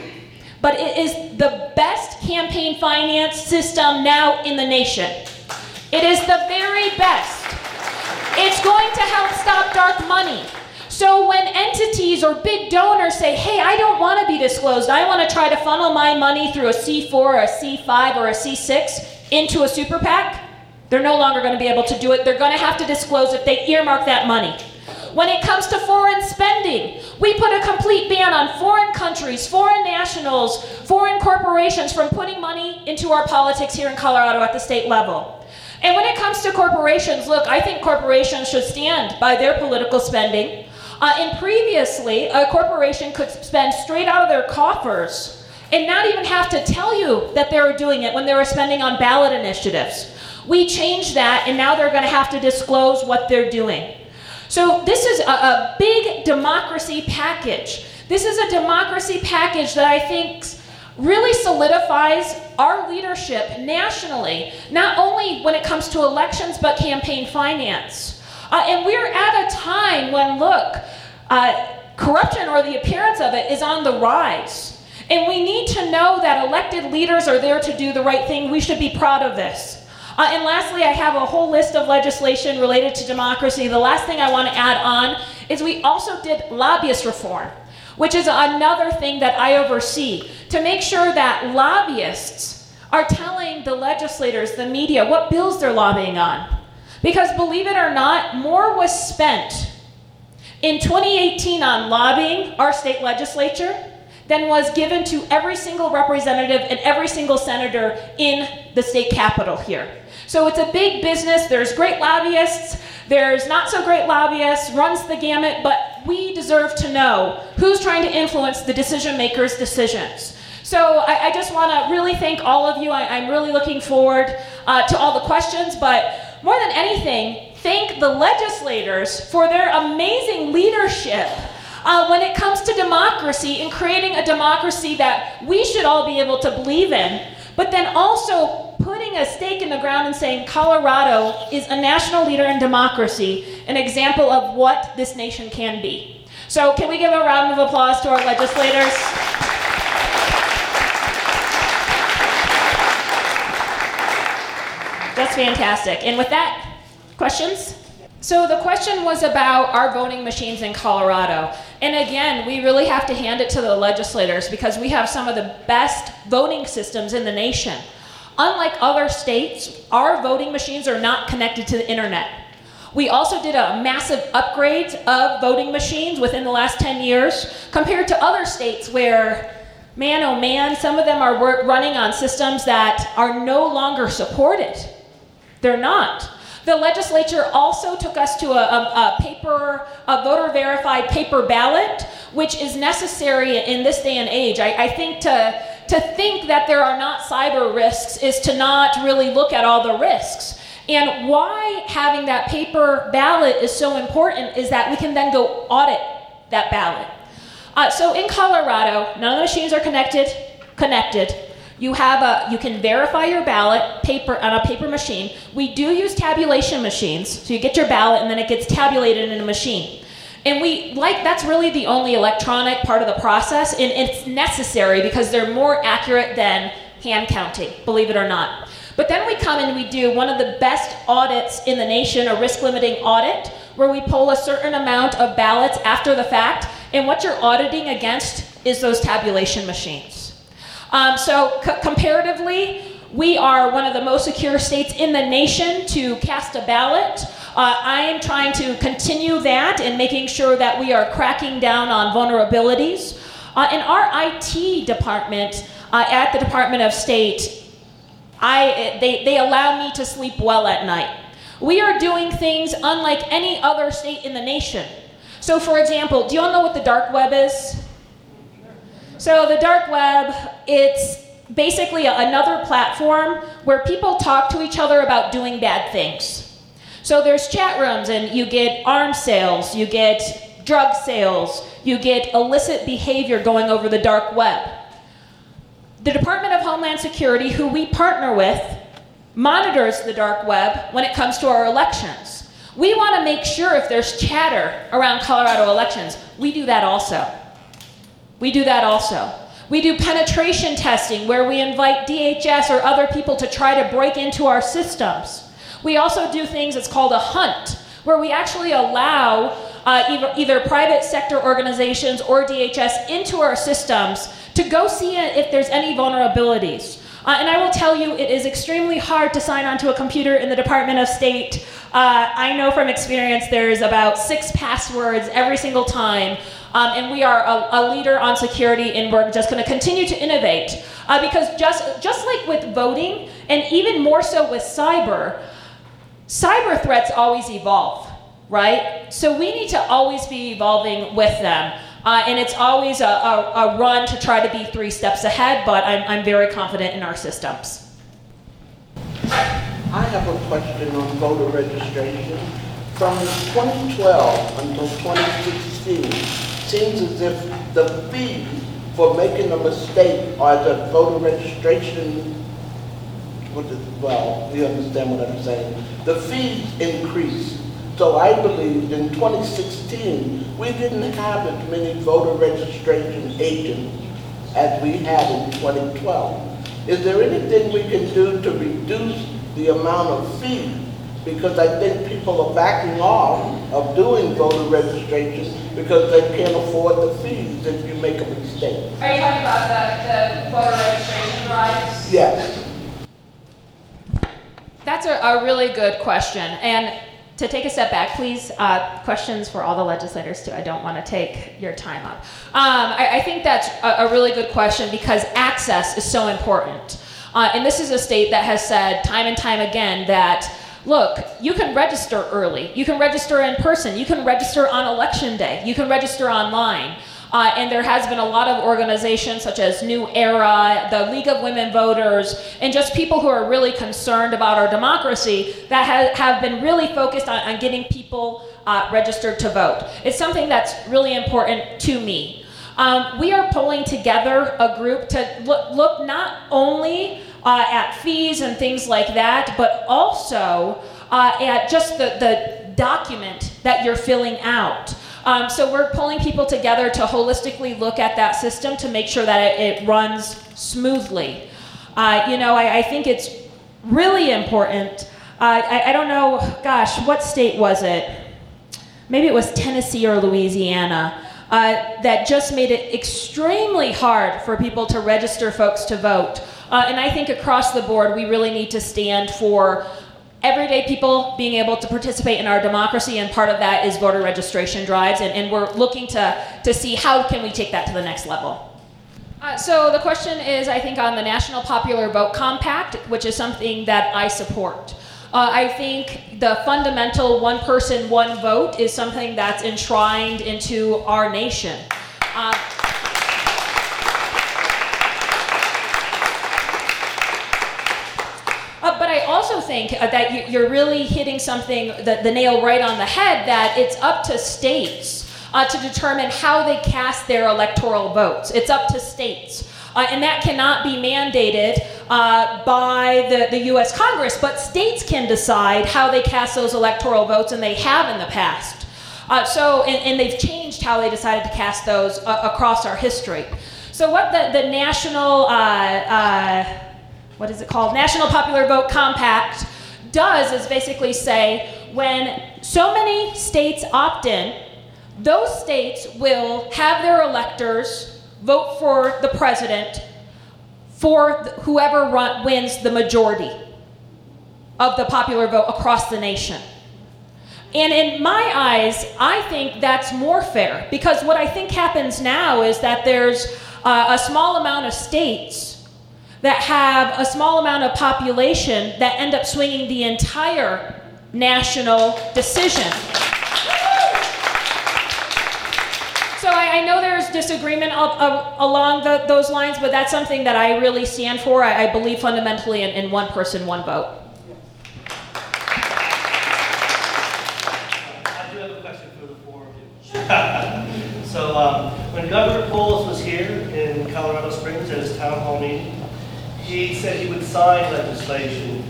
but it is the best campaign finance system now in the nation. It is the very best. It's going to help stop dark money. So when entities or big donors say, hey, I don't want to be disclosed, I want to try to funnel my money through a C4 or a C5 or a C6 into a super PAC, they're no longer going to be able to do it. They're going to have to disclose if they earmark that money. When it comes to foreign spending, we put a complete ban on foreign countries, foreign nationals, foreign corporations from putting money into our politics here in Colorado at the state level. And when it comes to corporations, look, I think corporations should stand by their political spending. Uh, and previously, a corporation could spend straight out of their coffers and not even have to tell you that they were doing it when they were spending on ballot initiatives. We changed that, and now they're going to have to disclose what they're doing. So, this is a, a big democracy package. This is a democracy package that I think really solidifies our leadership nationally, not only when it comes to elections, but campaign finance. Uh, and we're at a time when, look, uh, corruption or the appearance of it is on the rise. And we need to know that elected leaders are there to do the right thing. We should be proud of this. Uh, and lastly, I have a whole list of legislation related to democracy. The last thing I want to add on is we also did lobbyist reform which is another thing that I oversee, to make sure that lobbyists are telling the legislators, the media, what bills they're lobbying on. Because believe it or not, more was spent in 2018 on lobbying our state legislature than was given to every single representative and every single senator in the state capitol here. So it's a big business. There's great lobbyists, there's not so great lobbyists, runs the gamut, but we deserve to know who's trying to influence the decision makers' decisions. So I, I just want to really thank all of you. I, am really looking forward uh, to all the questions, but more than anything, thank the legislators for their amazing leadership uh, when it comes to democracy and creating a democracy that we should all be able to believe in, but then also putting a stake in the ground and saying Colorado is a national leader in democracy, an example of what this nation can be. So, can we give a round of applause to our legislators? That's fantastic. And with that, questions? So the question was about our voting machines in Colorado. And again, we really have to hand it to the legislators because we have some of the best voting systems in the nation. Unlike other states, our voting machines are not connected to the internet. We also did a massive upgrade of voting machines within the last 10 years compared to other states where, man oh man, some of them are running on systems that are no longer supported. They're not. The legislature also took us to a, a, a, paper, a voter verified paper ballot, which is necessary in this day and age. I, I think to, to think that there are not cyber risks is to not really look at all the risks. And why having that paper ballot is so important is that we can then go audit that ballot. Uh, so in Colorado, none of the machines are connected. Connected. You have a you can verify your ballot paper on a paper machine. We do use tabulation machines, so you get your ballot and then it gets tabulated in a machine. And we like that's really the only electronic part of the process, and it's necessary because they're more accurate than hand counting, believe it or not. But then we come and we do one of the best audits in the nation, a risk limiting audit, where we pull a certain amount of ballots after the fact, and what you're auditing against is those tabulation machines. Um, so, c- comparatively, we are one of the most secure states in the nation to cast a ballot. Uh, I am trying to continue that and making sure that we are cracking down on vulnerabilities. Uh, in our IT department uh, at the Department of State, I, they, they allow me to sleep well at night. We are doing things unlike any other state in the nation. So, for example, do you all know what the dark web is? So the dark web, it's basically another platform where people talk to each other about doing bad things. So there's chat rooms and you get arms sales, you get drug sales, you get illicit behavior going over the dark web. The Department of Homeland Security, who we partner with, monitors the dark web when it comes to our elections. We want to make sure if there's chatter around Colorado elections, we do that also. We do that also. We do penetration testing where we invite DHS or other people to try to break into our systems. We also do things that's called a hunt, where we actually allow uh, either, either private sector organizations or DHS into our systems to go see if there's any vulnerabilities. Uh, and I will tell you, it is extremely hard to sign onto a computer in the Department of State. Uh, I know from experience there's about six passwords every single time. Um, and we are a, a, leader on security, and we're just going to continue to innovate. Uh, because just, just like with voting, and even more so with cyber, cyber threats always evolve, right? So we need to always be evolving with them. Uh, and it's always a, a, a, run to try to be three steps ahead, but I'm, I'm very confident in our systems. I have a question on voter registration. From 2012 until 2016, seems as if the fee for making a mistake or the voter registration, well, you understand what I'm saying, the fees increased. So I believe in 2016, we didn't have as many voter registration agents as we had in 2012. Is there anything we can do to reduce the amount of fees because I think people are backing off of doing voter registration because they can't afford the fees if you make a mistake. Are you talking about the, the voter registration drives? Yes. That's a, a really good question. And to take a step back, please, uh, questions for all the legislators too. I don't want to take your time up. Um, I, I, think that's a, a, really good question because access is so important. Uh, and this is a state that has said time and time again that look, you can register early. You can register in person. You can register on election day. You can register online. Uh, and there has been a lot of organizations such as New Era, the League of Women Voters, and just people who are really concerned about our democracy that ha- have been really focused on, on getting people uh, registered to vote. It's something that's really important to me. Um, we are pulling together a group to look, look not only uh, at fees and things like that, but also uh, at just the, the document that you're filling out. Um, so we're pulling people together to holistically look at that system to make sure that it, it runs smoothly. Uh, you know, I, I, think it's really important. Uh, I, I don't know, gosh, what state was it? Maybe it was Tennessee or Louisiana. Uh, that just made it extremely hard for people to register folks to vote. Uh, and I think across the board, we really need to stand for everyday people being able to participate in our democracy, and part of that is voter registration drives, and, and we're looking to, to see how can we take that to the next level. Uh, so the question is, I think, on the National Popular Vote Compact, which is something that I support. Uh, I think the fundamental one person, one vote is something that's enshrined into our nation. Uh, Uh, but I also think uh, that you, are really hitting something, the, the nail right on the head, that it's up to states uh, to determine how they cast their electoral votes. It's up to states. Uh, and that cannot be mandated uh, by the, the US Congress, but states can decide how they cast those electoral votes, and they have in the past. Uh, so, and, and, they've changed how they decided to cast those across our history. So, what the, the national what is it called? National Popular Vote Compact does is basically say when so many states opt in, those states will have their electors vote for the president for whoever run, wins the majority of the popular vote across the nation. And in my eyes, I think that's more fair because what I think happens now is that there's uh, a small amount of states that have a small amount of population that end up swinging the entire national decision. So I, I know there's disagreement al- uh, along the, those lines, but that's something that I really stand for. I, I believe fundamentally in, in one person, one vote. So um, when Governor Polis was here in Colorado Springs at his town hall meeting, he said he would sign legislation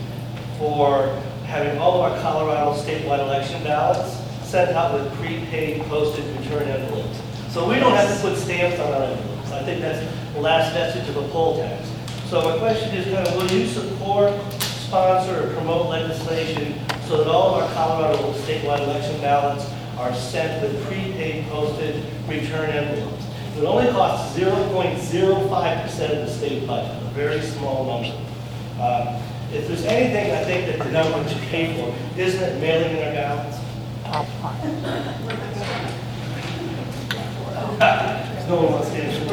for having all of our Colorado statewide election ballots sent out with prepaid postage return envelopes. So we don't have to put stamps on our envelopes. I think that's the last vestige of a poll tax. So my question is kind of, will you support, sponsor, or promote legislation so that all of our Colorado statewide election ballots are sent with prepaid postage return envelopes? It only costs 0.05% of the state budget, a very small number. Uh, if there's anything I think that the government should pay for, isn't it mailing in our ballots? no one wants to answer.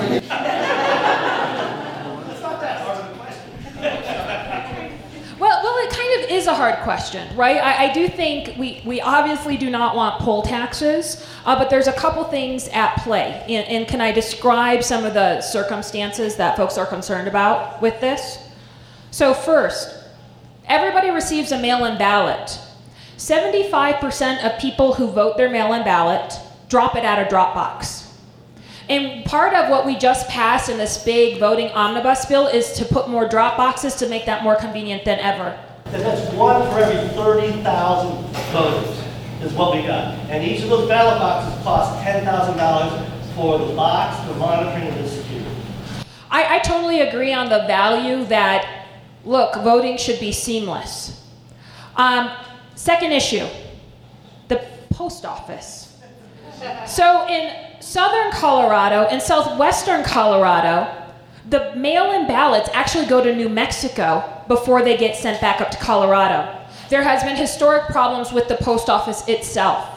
is a hard question, right? I, I, do think we, we obviously do not want poll taxes, uh, but there's a couple things at play. And, and can I describe some of the circumstances that folks are concerned about with this? So, first, everybody receives a mail in ballot. 75% of people who vote their mail in ballot drop it at a drop box. And part of what we just passed in this big voting omnibus bill is to put more drop boxes to make that more convenient than ever then that's one for every 30,000 voters is what we got. And each of those ballot boxes cost $10,000 for the box, the monitoring, and the security. I, I totally agree on the value that, look, voting should be seamless. Um, second issue, the post office. So in southern Colorado and southwestern Colorado, the mail in ballots actually go to New Mexico before they get sent back up to Colorado. There has been historic problems with the post office itself.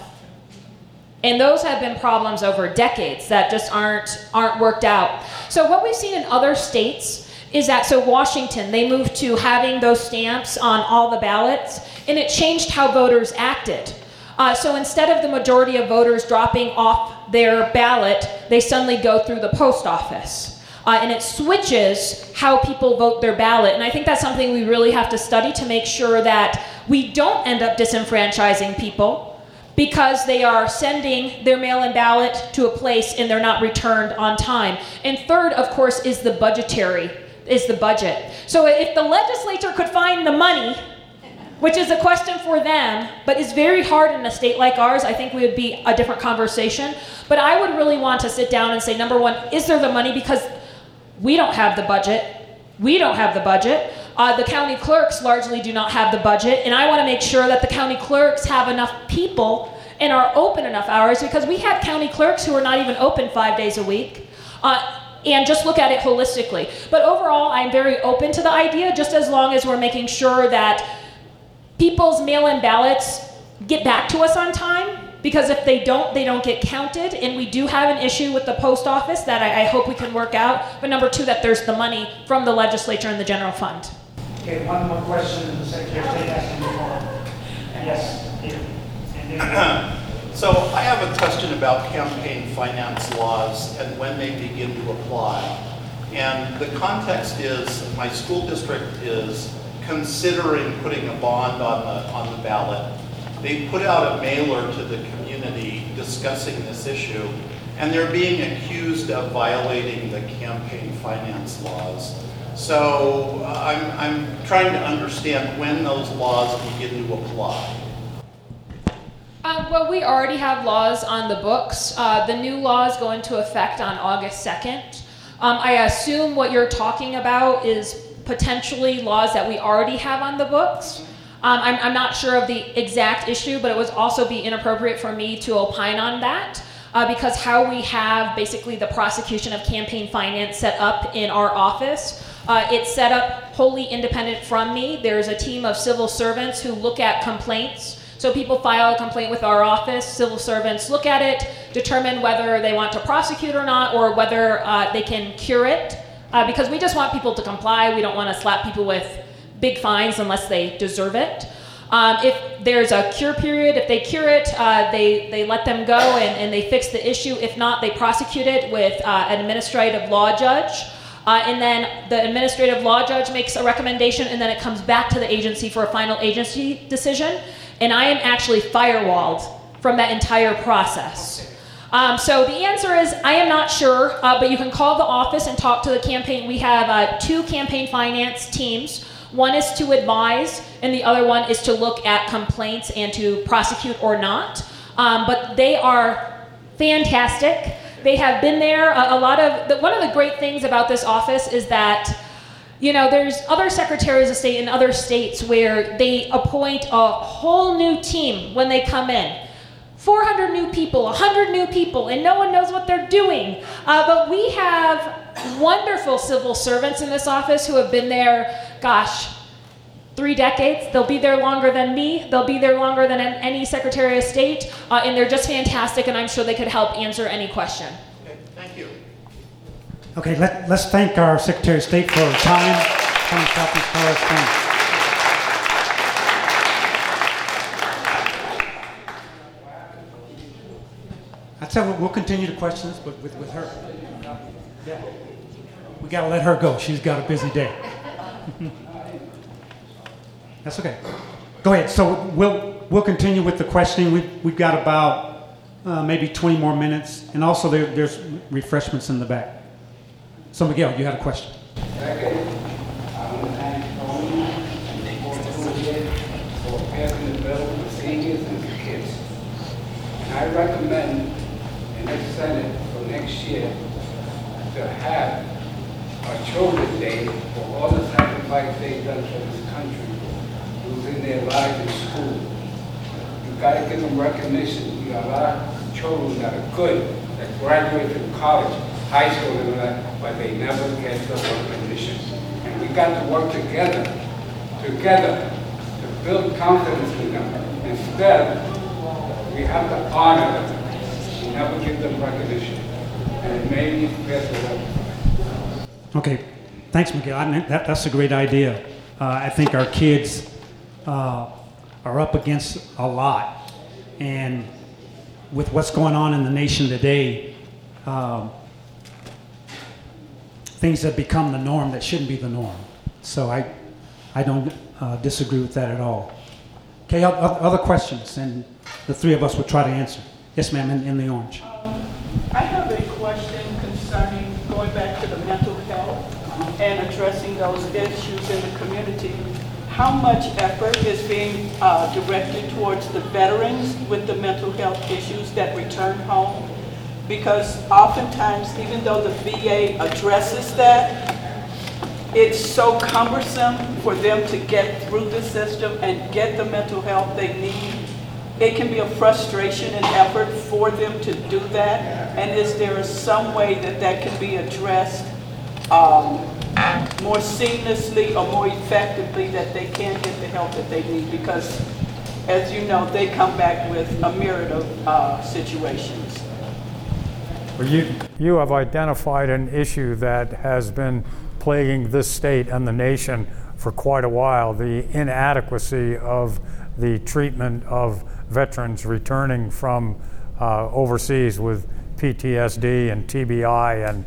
And those have been problems over decades that just aren't aren't worked out. So what we've seen in other states is that so Washington they moved to having those stamps on all the ballots and it changed how voters acted. Uh, so instead of the majority of voters dropping off their ballot, they suddenly go through the post office uh, and it switches how people vote their ballot. And I think that's something we really have to study to make sure that we don't end up disenfranchising people because they are sending their mail in ballot to a place and they're not returned on time. And third, of course, is the budgetary, is the budget. So if the legislature could find the money, which is a question for them, but is very hard in a state like ours, I think we would be a different conversation. But I would really want to sit down and say, number one, is there the money? Because we don't have the budget. We don't have the budget. Uh, the county clerks largely do not have the budget, and I want to make sure that the county clerks have enough people and are open enough hours because we have county clerks who are not even open five days a week. Uh, and just look at it holistically. But overall, I'm very open to the idea, just as long as we're making sure that people's mail in ballots get back to us on time. Because if they don't, they don't get counted. And we do have an issue with the post office that I, I hope we can work out. But number two, that there's the money from the legislature and the general fund. Okay, one more question, the Secretary of State asked me before. Yes, here. And then- So I have a question about campaign finance laws and when they begin to apply. And the context is, my school district is considering putting a bond on the, on the ballot. They put out a mailer to the community discussing this issue, and they're being accused of violating the campaign finance laws. So uh, I'm, I'm trying to understand when those laws begin to apply. Um, well, we already have laws on the books. Uh, the new laws go into effect on August 2nd. Um, I assume what you're talking about is potentially laws that we already have on the books. Um, I'm, I'm not sure of the exact issue, but it would also be inappropriate for me to opine on that. Uh, because how we have basically the prosecution of campaign finance set up in our office, uh, it's set up wholly independent from me. There's a team of civil servants who look at complaints. So people file a complaint with our office, civil servants look at it, determine whether they want to prosecute or not, or whether uh, they can cure it. Uh, because we just want people to comply. We don't want to slap people with big fines unless they deserve it. Um, if there's a cure period, if they cure it, uh, they, they let them go and, and they fix the issue. If not, they prosecute it with uh, an administrative law judge. Uh, and then the administrative law judge makes a recommendation, and then it comes back to the agency for a final agency decision. And I am actually firewalled from that entire process. Um, so the answer is I am not sure, uh, but you can call the office and talk to the campaign. We have uh, two campaign finance teams. One is to advise, and the other one is to look at complaints and to prosecute or not. Um, but they are fantastic. They have been there. A, a lot of the, one of the great things about this office is that you know, there's other secretaries of state in other states where they appoint a whole new team when they come in. 400 new people, 100 new people, and no one knows what they're doing. Uh, but we have wonderful civil servants in this office who have been there, gosh, three decades. They'll be there longer than me. They'll be there longer than any Secretary of State, uh, and they're just fantastic, and I'm sure they could help answer any question. Okay, thank you. Okay, let, let's thank our Secretary of State for her time from Southeast Colorado Springs. How we'll, continue the questions with, with, with her. Yeah. We got to let her go. She's got a busy day. That's okay. Go ahead. So we'll, we'll continue with the questioning. We've, we've got about uh, maybe 20 more minutes. And also, there, there's refreshments in the back. So, Miguel, you had a question. I to have a Children's Day for all the sacrifice they've done for this country, losing their lives in school. You gotta give them recognition. You got a lot of children that are good, that graduate from college, high school and all that, but they never get the recognition. And we got to work together, together, to build confidence in them. Instead, we have to honor them. We never give them recognition. And legislation. Okay, thanks, Miguel. I mean, that, that's a great idea. Uh, I think our kids uh, are up against a lot. And with what's going on in the nation today, um, things have become the norm that shouldn't be the norm. So I, I don't uh, disagree with that at all. Okay, other questions, and the three of us will try to answer. Yes, ma'am, in, in the orange. I have a question concerning going back to the mental health and addressing those issues in the community. How much effort is being uh, directed towards the veterans with the mental health issues that return home? Because oftentimes, even though the VA addresses that, it's so cumbersome for them to get through the system and get the mental health they need. It can be a frustration and effort for them to do that. And is there some way that that can be addressed um, more seamlessly or more effectively that they can get the help that they need? Because, as you know, they come back with a myriad of uh, situations. Well, You, you have identified an issue that has been plaguing this state and the nation for quite a while, the inadequacy of the treatment of veterans returning from uh, overseas with PTSD and TBI and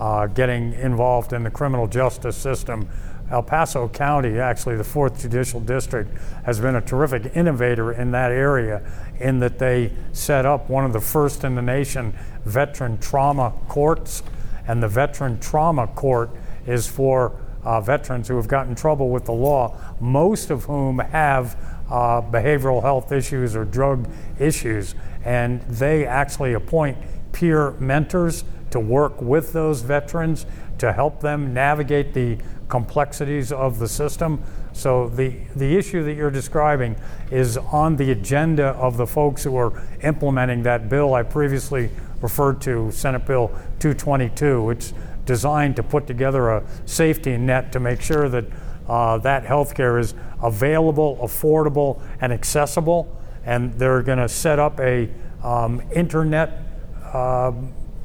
uh, getting involved in the criminal justice system. El Paso County, actually the 4th Judicial District, has been a terrific innovator in that area in that they set up one of the first in the nation veteran trauma courts. And the Veteran Trauma Court is for uh, veterans who have gotten trouble with the law, most of whom have uh, behavioral health issues or drug issues. And they actually appoint peer mentors to work with those veterans to help them navigate the complexities of the system. So the, the issue that you're describing is on the agenda of the folks who are implementing that bill I previously referred to, Senate Bill 222. It's designed to put together a safety net to make sure that uh, that health care is available, affordable, and accessible. And they're going to set up a um, internet uh,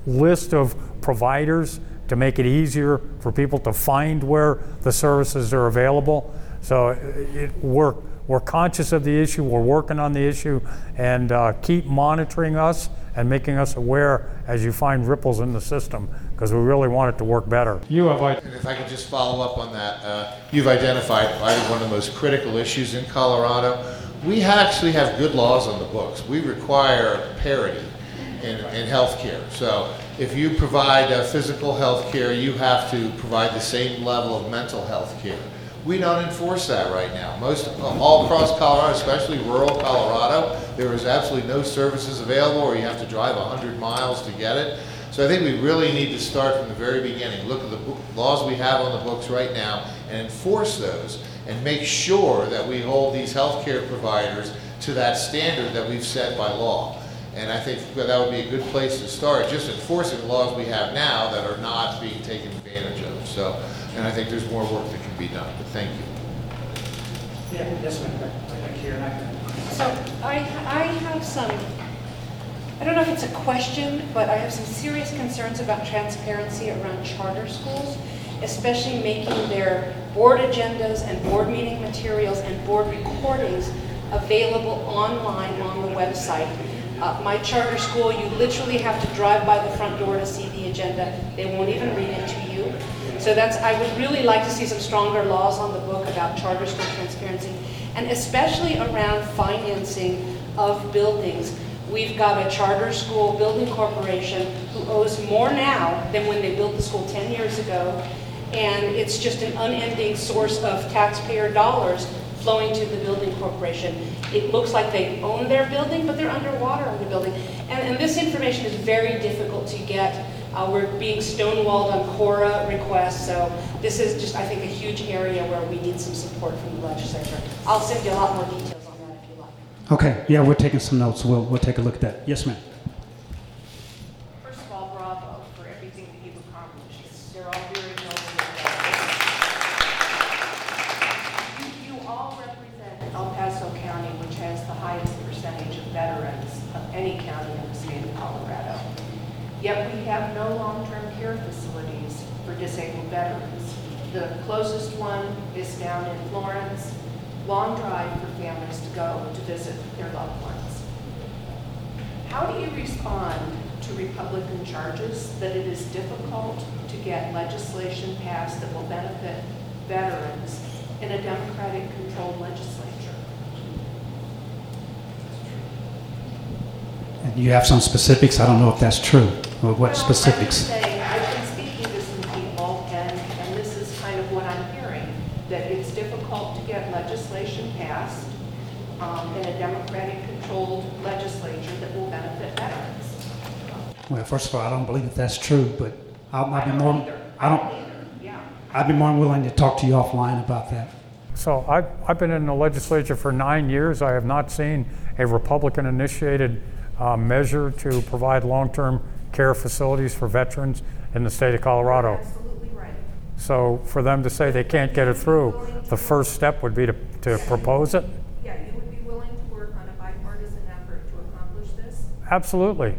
list of providers to make it easier for people to find where the services are available. So it, we're, we're conscious of the issue, we're working on the issue, and uh, keep monitoring us and making us aware as you find ripples in the system, because we really want it to work better. You have And if I could just follow up on that, uh, you've identified I one of the most critical issues in Colorado. We actually have good laws on the books. We require parity in, in health care. So if you provide uh, physical health care, you have to provide the same level of mental health care. We don't enforce that right now. Most all across Colorado, especially rural Colorado, there is absolutely no services available, or you have to drive 100 miles to get it. So I think we really need to start from the very beginning. Look at the bo- laws we have on the books right now and enforce those, and make sure that we hold these healthcare providers to that standard that we've set by law. And I think that that would be a good place to start, just enforcing the laws we have now that are not being taken advantage of. So, and I think there's more work that can be done, but thank you. Yeah, yes, ma'am. Right here, and I can- So I, I have some, I don't know if it's a question, but I have some serious concerns about transparency around charter schools, especially making their board agendas and board meeting materials and board recordings available online on the website. Uh, my charter school, you literally have to drive by the front door to see the agenda. They won't even read it to you. So that's, I would really like to see some stronger laws on the book about charter school transparency, and especially around financing of buildings. We've got a charter school building corporation who owes more now than when they built the school 10 years ago, and it's just an unending source of taxpayer dollars flowing to the building corporation. It looks like they own their building, but they're underwater on the building. And, and this information is very difficult to get. Uh, we're being stonewalled on CORA requests, so this is just, I think, a huge area where we need some support from the legislature. I'll send you a lot more details on that if you like. Okay, yeah, we're taking some notes. We'll, we'll take a look at that. Yes, ma'am. First of all, bravo for everything that you've accomplished. They're all very noble. You, you all represent El Paso County, which has the highest percentage of veterans of any county in the state of Colorado. Yet we have no long-term care facilities for disabled veterans. The closest one is down in Florence, long drive for families to go to visit their loved ones. How do you respond to Republican charges that it is difficult to get legislation passed that will benefit veterans in a Democratic controlled legislature? You have some specifics. I don't know if that's true what well, specifics. First of all, I don't believe that that's true, but I'll, I'd be more. I don't. I'd be more than willing to talk to you offline about that. So I've, I've been in the legislature for nine years. I have not seen a Republican-initiated uh, measure to provide long-term care facilities for veterans in the state of Colorado. Absolutely right. So for them to say they can't get it through, the first step would be to, to propose it? Yeah, you would be willing to work on a bipartisan effort to accomplish this? Absolutely.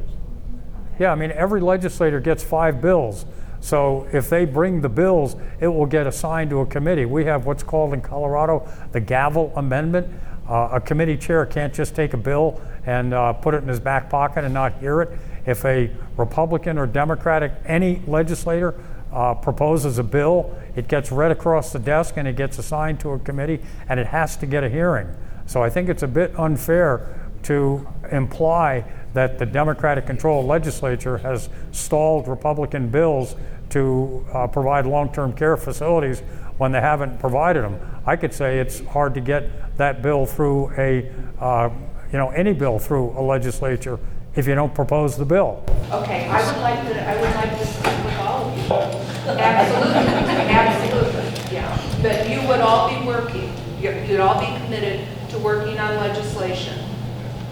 Yeah, I mean, every legislator gets five bills. So if they bring the bills, it will get assigned to a committee. We have what's called in Colorado the gavel amendment. Uh, a committee chair can't just take a bill and uh, put it in his back pocket and not hear it. If a Republican or Democratic, any legislator uh, proposes a bill, it gets read across the desk and it gets assigned to a committee and it has to get a hearing. So I think it's a bit unfair to imply that the Democratic controlled legislature has stalled Republican bills to uh, provide long term care facilities when they haven't provided them. I could say it's hard to get that bill through a, uh, you know, any bill through a legislature if you don't propose the bill. Okay, I would like to, I would like to speak with all of you. Absolutely, absolutely, yeah. But you would all be working, you- you'd all be committed to working on legislation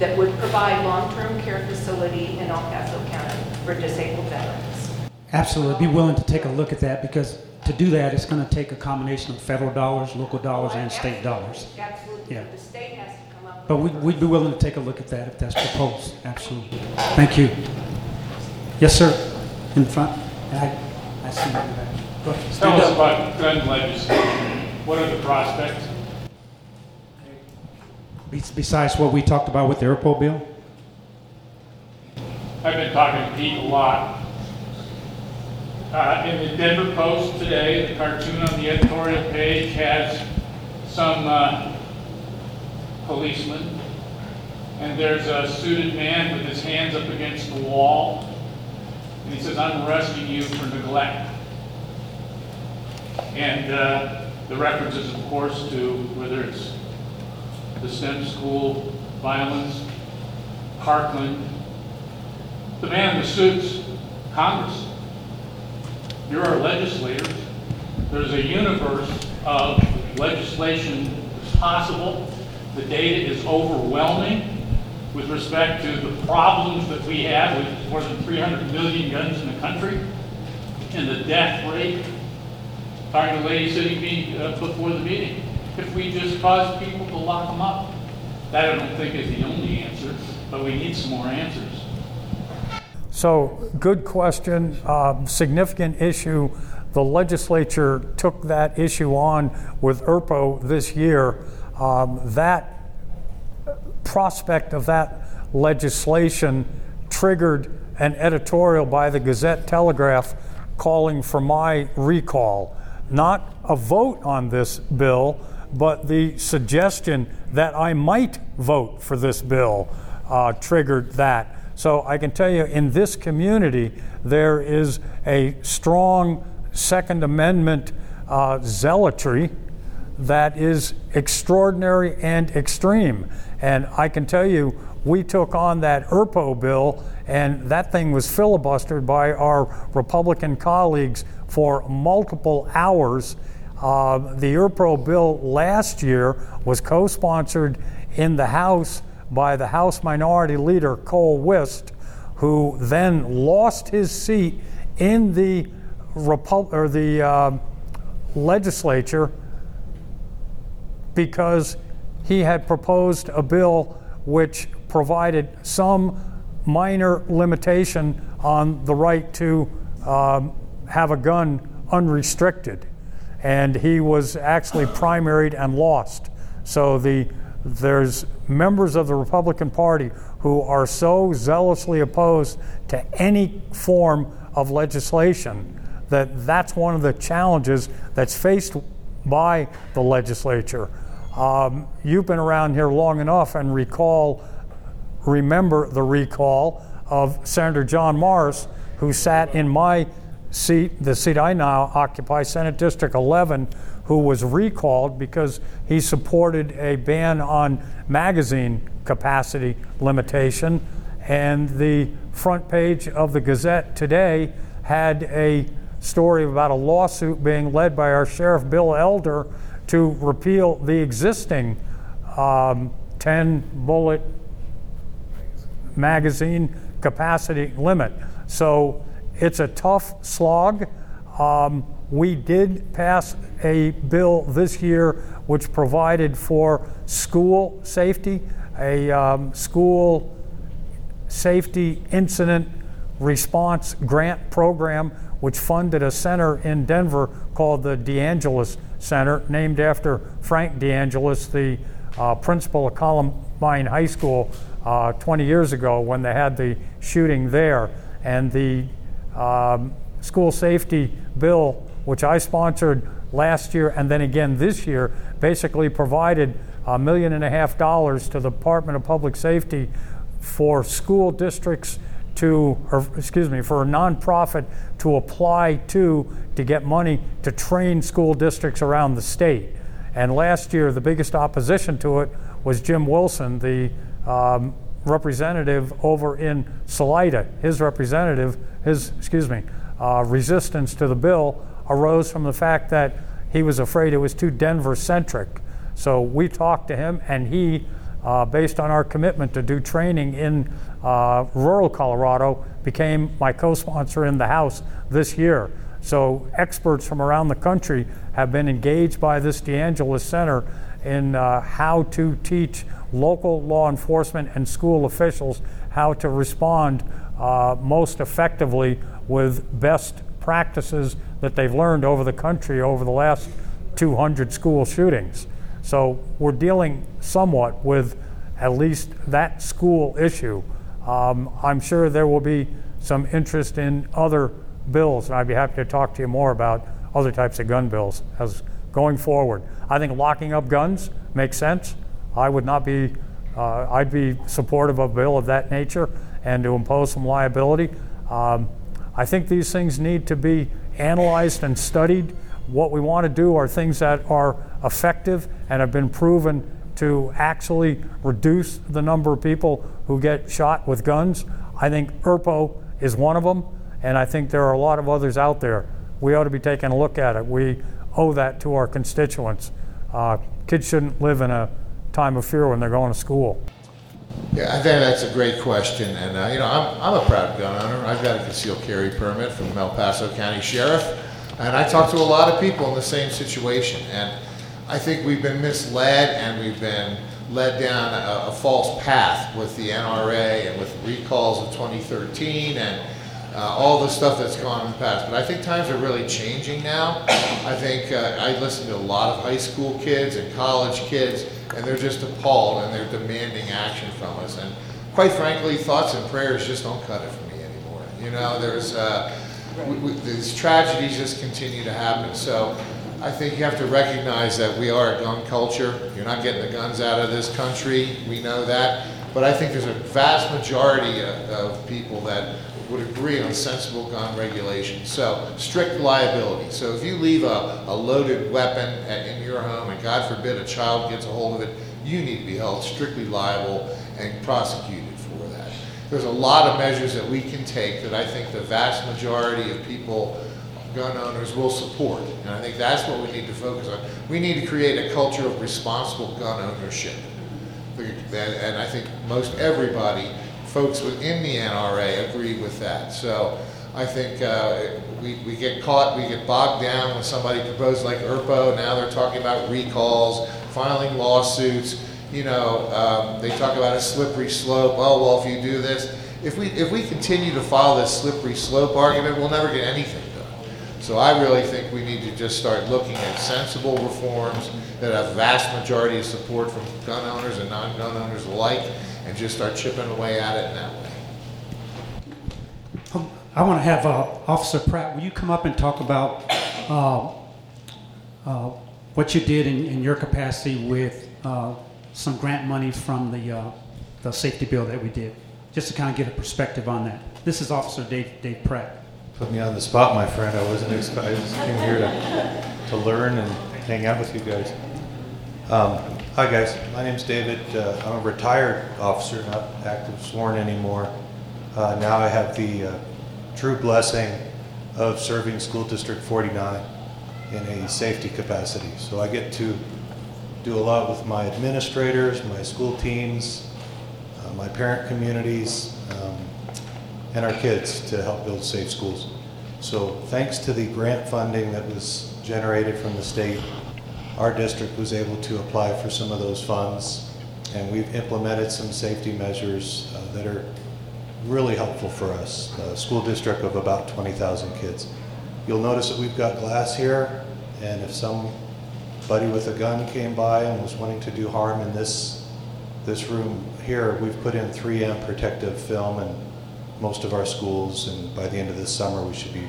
that would provide long-term care facility in El Paso County for disabled veterans. Absolutely. Be willing to take a look at that because to do that, it's going to take a combination of federal dollars, local dollars, and state dollars. Absolutely, Yeah. the state has to come up with. But we'd, we'd be willing to take a look at that if that's proposed. Absolutely. Thank you. Yes, sir. In front. I, I see you in the back. Go ahead. Tell Stand us up. about gun legislation. What are the prospects? Be- Besides what we talked about with the airport bill? I've been talking to Pete a lot. Uh, in the Denver Post today, the cartoon on the editorial page has some uh, policemen, and there's a suited man with his hands up against the wall, and he says, "I'm arresting you for neglect." And uh, the references, of course, to whether it's the STEM school violence, Parkland, the man the suits, Congress. You're our legislators. There's a universe of legislation that's possible. The data is overwhelming with respect to the problems that we have with more than 300 million guns in the country and the death rate. Talking to the lady sitting uh, before the meeting, if we just cause people lock them up, that I don't think is the only answer, but we need some more answers. So, good question, uh, significant issue. The legislature took that issue on with ERPO this year. Um, that prospect of that legislation triggered an editorial by the Gazette Telegraph calling for my recall. Not a vote on this bill, but the suggestion that I might vote for this bill uh, triggered that. So I can tell you in this community, there is a strong Second Amendment uh, zealotry that is extraordinary and extreme. And I can tell you, we took on that ERPO bill, and that thing was filibustered by our Republican colleagues for multiple hours. Uh, the ERPO bill last year was co sponsored in the House by the House Minority Leader Cole Wist, who then lost his seat in the, or the uh, legislature because he had proposed a bill which provided some minor limitation on the right to um, have a gun unrestricted. And he was actually primaried and lost. So the, there's members of the Republican Party who are so zealously opposed to any form of legislation that that's one of the challenges that's faced by the legislature. Um, you've been around here long enough and recall remember the recall of Senator John Morse, who sat in my seat, the seat I now occupy, Senate District 11, who was recalled because he supported a ban on magazine capacity limitation. And the front page of the Gazette today had a story about a lawsuit being led by our Sheriff Bill Elder to repeal the existing um, 10 bullet magazine capacity limit. So it's a tough slog. Um, we did pass a bill this year which provided for school safety, a um, school safety incident response grant program which funded a center in Denver called the DeAngelis Center, named after Frank DeAngelis, the uh, principal of Columbine High School uh, 20 years ago when they had the shooting there. And the um, school safety bill, which I sponsored last year and then again this year, basically provided a million and a half dollars to the Department of Public Safety for school districts to, or excuse me, for a nonprofit to apply to to get money to train school districts around the state. And last year, the biggest opposition to it was Jim Wilson, the um, representative over in Salida. His representative, his, excuse me, uh, resistance to the bill arose from the fact that he was afraid it was too Denver centric. So we talked to him, and he, uh, based on our commitment to do training in uh, rural Colorado, became my co sponsor in the House this year. So experts from around the country have been engaged by this DeAngelis Center in uh, how to teach local law enforcement and school officials how to respond uh, most effectively with best practices that they've learned over the country over the last 200 school shootings. So we're dealing somewhat with at least that school issue. Um, I'm sure there will be some interest in other bills, and I'd be happy to talk to you more about other types of gun bills as going forward. I think locking up guns makes sense. I would not be, uh, I'd be supportive of a bill of that nature and to impose some liability. Um, I think these things need to be analyzed and studied. What we want to do are things that are effective and have been proven to actually reduce the number of people who get shot with guns. I think ERPO is one of them, and I think there are a lot of others out there. We ought to be taking a look at it. We owe that to our constituents. Uh, kids shouldn't live in a time of fear when they're going to school. Yeah, I think that's a great question, and uh, you know, I'm, I'm a proud gun owner. I've got a concealed carry permit from El Paso County Sheriff, and I talk to a lot of people in the same situation. And I think we've been misled and we've been led down a, a false path with the NRA and with recalls of 2013 and uh, all the stuff that's gone in the past. But I think times are really changing now. I think uh, I listen to a lot of high school kids and college kids, and they're just appalled and they're demanding action from us. And quite frankly, thoughts and prayers just don't cut it for me anymore. You know, there's uh, we, we, these tragedies just continue to happen. So I think you have to recognize that we are a gun culture. You're not getting the guns out of this country. We know that. But I think there's a vast majority of, of people that would agree on sensible gun regulation. So strict liability. So if you leave a, a loaded weapon at, in your home and God forbid a child gets a hold of it, you need to be held strictly liable and prosecuted for that. There's a lot of measures that we can take that I think the vast majority of people gun owners will support. And I think that's what we need to focus on. We need to create a culture of responsible gun ownership. And I think most everybody folks within the NRA agree with that. So I think uh, we, we get caught, we get bogged down when somebody proposed like ERPO, now they're talking about recalls, filing lawsuits, you know, um, they talk about a slippery slope, oh, well, if you do this, if we, if we continue to follow this slippery slope argument, we'll never get anything. So I really think we need to just start looking at sensible reforms that have vast majority of support from gun owners and non-gun owners alike, and just start chipping away at it in that way. I want to have uh, Officer Pratt. Will you come up and talk about uh, uh, what you did in, in, your capacity with uh, some grant money from the uh, the safety bill that we did, just to kind of get a perspective on that. This is Officer Dave, Dave Pratt. Put me on the spot, my friend. I wasn't expecting. I just came here to, to learn and hang out with you guys. Um, hi, guys. My name's David. Uh, I'm a retired officer, not active sworn anymore. Uh, now I have the uh, true blessing of serving School District 49 in a safety capacity. So I get to do a lot with my administrators, my school teams, uh, my parent communities, um, and our kids to help build safe schools. So thanks to the grant funding that was generated from the state, our district was able to apply for some of those funds, and we've implemented some safety measures uh, that are really helpful for us. A school district of about 20,000 kids. You'll notice that we've got glass here, and if somebody with a gun came by and was wanting to do harm in this this room here, we've put in 3M protective film in most of our schools, and by the end of this summer, we should be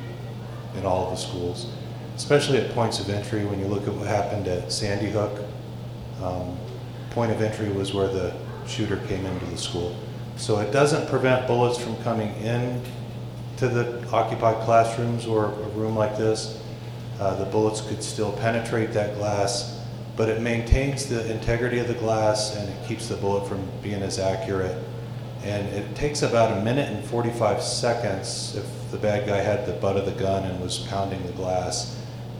in all of the schools, especially at points of entry. When you look at what happened at Sandy Hook, um, point of entry was where the shooter came into the school. So it doesn't prevent bullets from coming in to the occupied classrooms or a room like this. Uh, the bullets could still penetrate that glass, but it maintains the integrity of the glass and it keeps the bullet from being as accurate. And it takes about a minute and 45 seconds if the bad guy had the butt of the gun and was pounding the glass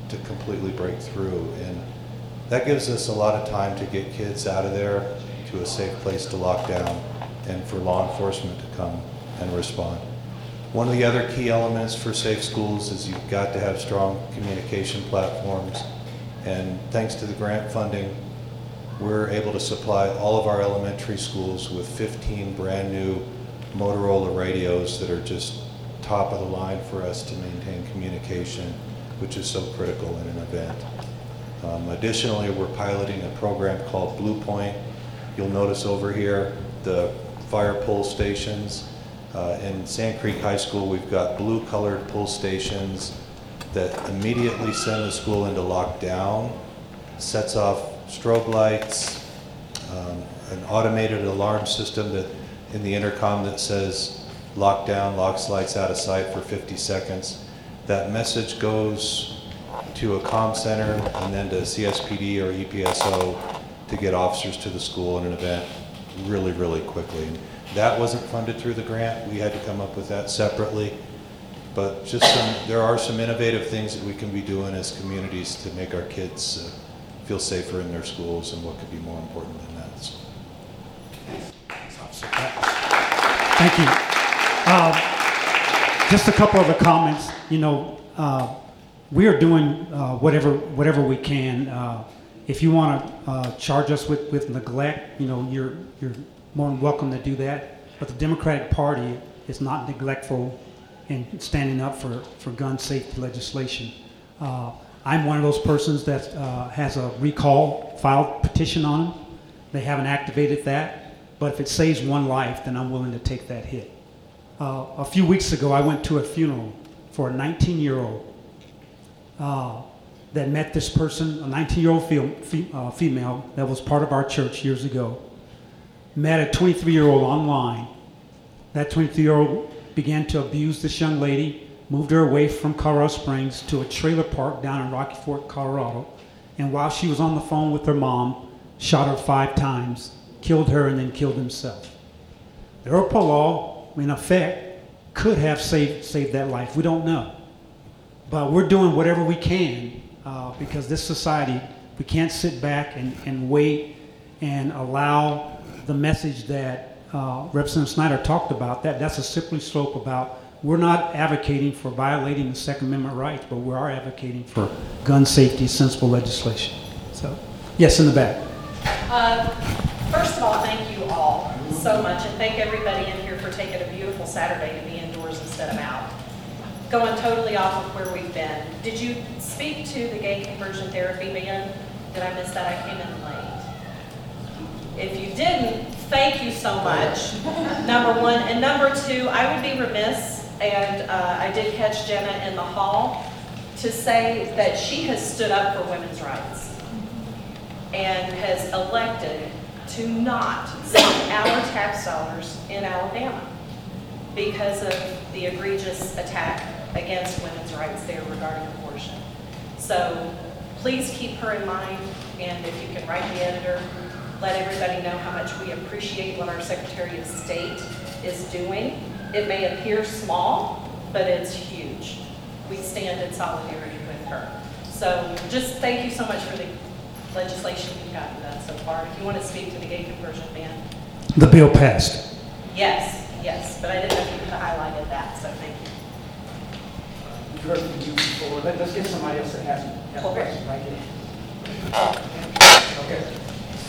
to completely break through. And that gives us a lot of time to get kids out of there to a safe place to lock down and for law enforcement to come and respond. One of the other key elements for safe schools is you've got to have strong communication platforms. And thanks to the grant funding, we're able to supply all of our elementary schools with 15 brand new Motorola radios that are just top of the line for us to maintain communication, which is so critical in an event. Um, additionally, we're piloting a program called BluePoint. You'll notice over here the fire pull stations. Uh, in Sand Creek High School, we've got blue colored pull stations that immediately send the school into lockdown, sets off strobe lights, um, an automated alarm system that in the intercom that says lockdown, locks lights out of sight for 50 seconds. That message goes to a comm center and then to CSPD or EPSO to get officers to the school in an event really, really quickly. And that wasn't funded through the grant. We had to come up with that separately. But just some, there are some innovative things that we can be doing as communities to make our kids uh, feel safer in their schools, and what could be more important than that? So. Thank you. Uh, just a couple of the comments. You know, uh, we are doing uh, whatever whatever we can. Uh, if you want to uh, charge us with, with neglect, you know, you're you're more than welcome to do that. But the Democratic Party is not neglectful in standing up for, for gun safety legislation. I'm one of those persons that uh, has a recall filed petition on them. They haven't activated that, but if it saves one life, then I'm willing to take that hit. Uh, a few weeks ago, I went to a funeral for a 19 year old uh, that met this person, a 19 year old fe- uh, female that was part of our church years ago, met a 23 year old online. That 23 year old began to abuse this young lady, moved her away from Colorado Springs to a trailer park down in Rocky Ford, Colorado. And while she was on the phone with her mom, shot her five times, killed her, and then killed himself. The ERPO law, in effect, could have saved, saved that life. We don't know. But we're doing whatever we can uh, because this society, we can't sit back and, and wait and allow the message that uh, Representative Snyder talked about, that that's a slippery slope about we're not advocating for violating the Second Amendment rights, but we are advocating for gun safety, sensible legislation. So, yes, in the back. Uh, first of all, thank you all so much, and thank everybody in here for taking a beautiful Saturday to be indoors instead of out. Going totally off of where we've been. Did you speak to the gay conversion therapy ban? Did I miss that? I came in late. If you didn't, thank you so much, number one. And number two, I would be remiss, and uh, I did catch Jena in the hall, to say that she has stood up for women's rights and has elected to not spend our tax dollars in Alabama because of the egregious attack against women's rights there regarding abortion. So please keep her in mind, and if you can write the editor, let everybody know how much we appreciate what our Secretary of State is doing. It may appear small, but it's huge. We stand in solidarity with her. So just thank you so much for the legislation you've gotten done so far. If you want to speak to the gay conversion ban, The bill passed. yes, yes, but I didn't know if you had highlighted that, so thank you. We've heard from you before. Let- Let's get somebody else that has has a Okay. question right here. Okay.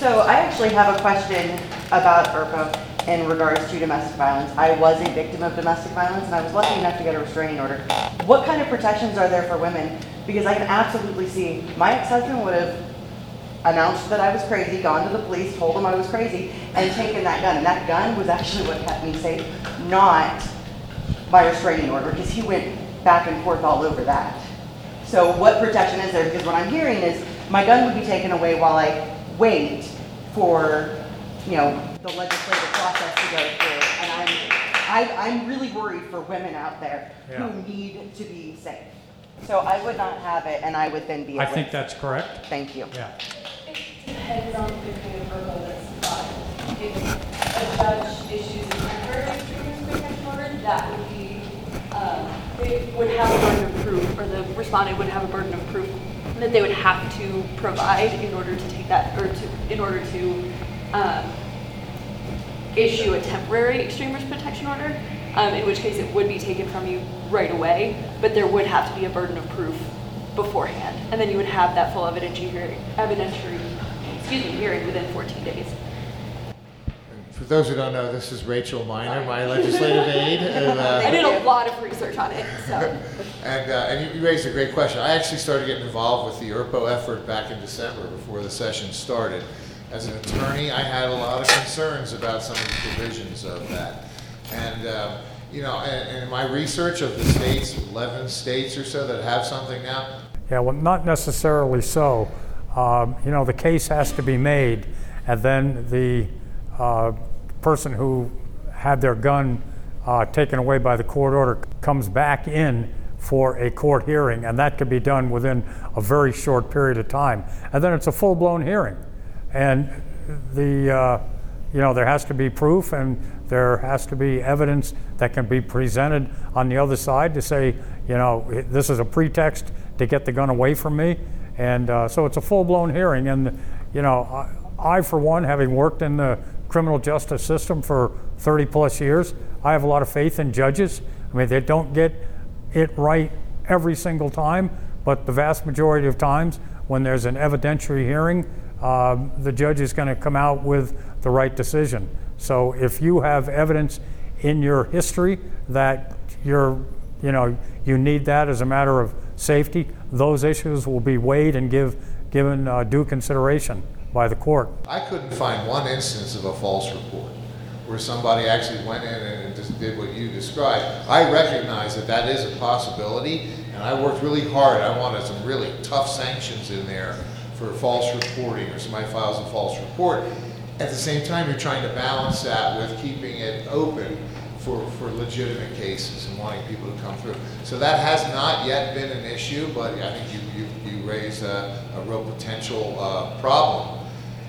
So I actually have a question about ERPO in regards to domestic violence. I was a victim of domestic violence and I was lucky enough to get a restraining order. What kind of protections are there for women? Because I can absolutely see, my ex-husband would have announced that I was crazy, gone to the police, told them I was crazy, and taken that gun. And that gun was actually what kept me safe, not my restraining order, because he went back and forth all over that. So what protection is there? Because what I'm hearing is my gun would be taken away while I wait for, you know, the legislative process to go through. And I'm, I, I'm really worried for women out there Yeah. who need to be safe. So I would not have it, and I would then be I at think risk. that's correct. Thank you. Yeah. depends on the kind of ERPO that's filed. If a judge issues a temporary restraining protection order, that would be, um, they would have a burden of proof, or the respondent would have a burden of proof that they would have to provide in order to take that, or to, in order to, um, issue a temporary extreme risk protection order, um, in which case it would be taken from you right away, but there would have to be a burden of proof beforehand, and then you would have that full evidentiary evidentiary, excuse me, hearing within 14 days. For those who don't know, this is Rachel Miner, my legislative aide. and, uh, I did a lot of research on it, so. And, uh, and you- you raised a great question. I actually started getting involved with the ERPO effort back in December before the session started. As an attorney, I had a lot of concerns about some of the provisions of that. And, um, you know, and, and in my research of the states, 11 states or so that have something now, Yeah, well, not necessarily so. Um, You know, the case has to be made, and then the uh, person who had their gun uh, taken away by the court order comes back in for a court hearing, and that could be done within a very short period of time. And then it's a full-blown hearing. And the, uh, you know, there has to be proof and there has to be evidence that can be presented on the other side to say, you know, this is a pretext to get the gun away from me. And uh, so it's a full blown hearing. And, you know, I, I, for one, having worked in the criminal justice system for 30 plus years, I have a lot of faith in judges. I mean, they don't get it right every single time, but the vast majority of times when there's an evidentiary hearing, um, the judge is going to come out with the right decision. So if you have evidence in your history that you're, you know, you need that as a matter of safety, those issues will be weighed and give, given uh, due consideration by the court. I couldn't find one instance of a false report where somebody actually went in and just did what you described. I recognize that that is a possibility, and I worked really hard. I wanted some really tough sanctions in there for false reporting or somebody files a false report. At the same time, you're trying to balance that with keeping it open for, for legitimate cases and wanting people to come through. So that has not yet been an issue, but I think you, you, you raise a, a real potential uh, problem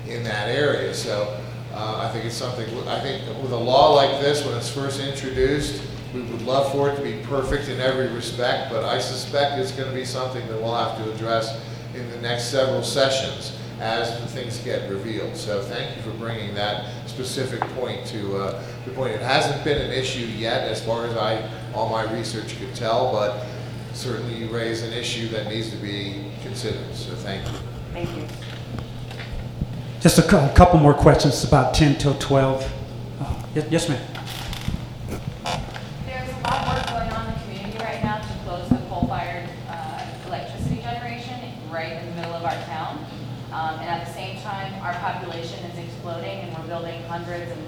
in that area. So uh, I think it's something, I think with a law like this, when it's first introduced, we would love for it to be perfect in every respect, but I suspect it's going to be something that we'll have to address in the next several sessions as the things get revealed. So thank you for bringing that specific point to uh, the point. It hasn't been an issue yet, as far as I all my research could tell, but certainly you raise an issue that needs to be considered. So thank you. Thank you. Just a cou- couple more questions, about 10 till 12. Uh, Yes, yes, ma'am. There's a lot of work going on in the community right now to close the coal-fired uh, electricity generation right in the middle of our town. Um, And at the same time, our population is exploding and we're building hundreds and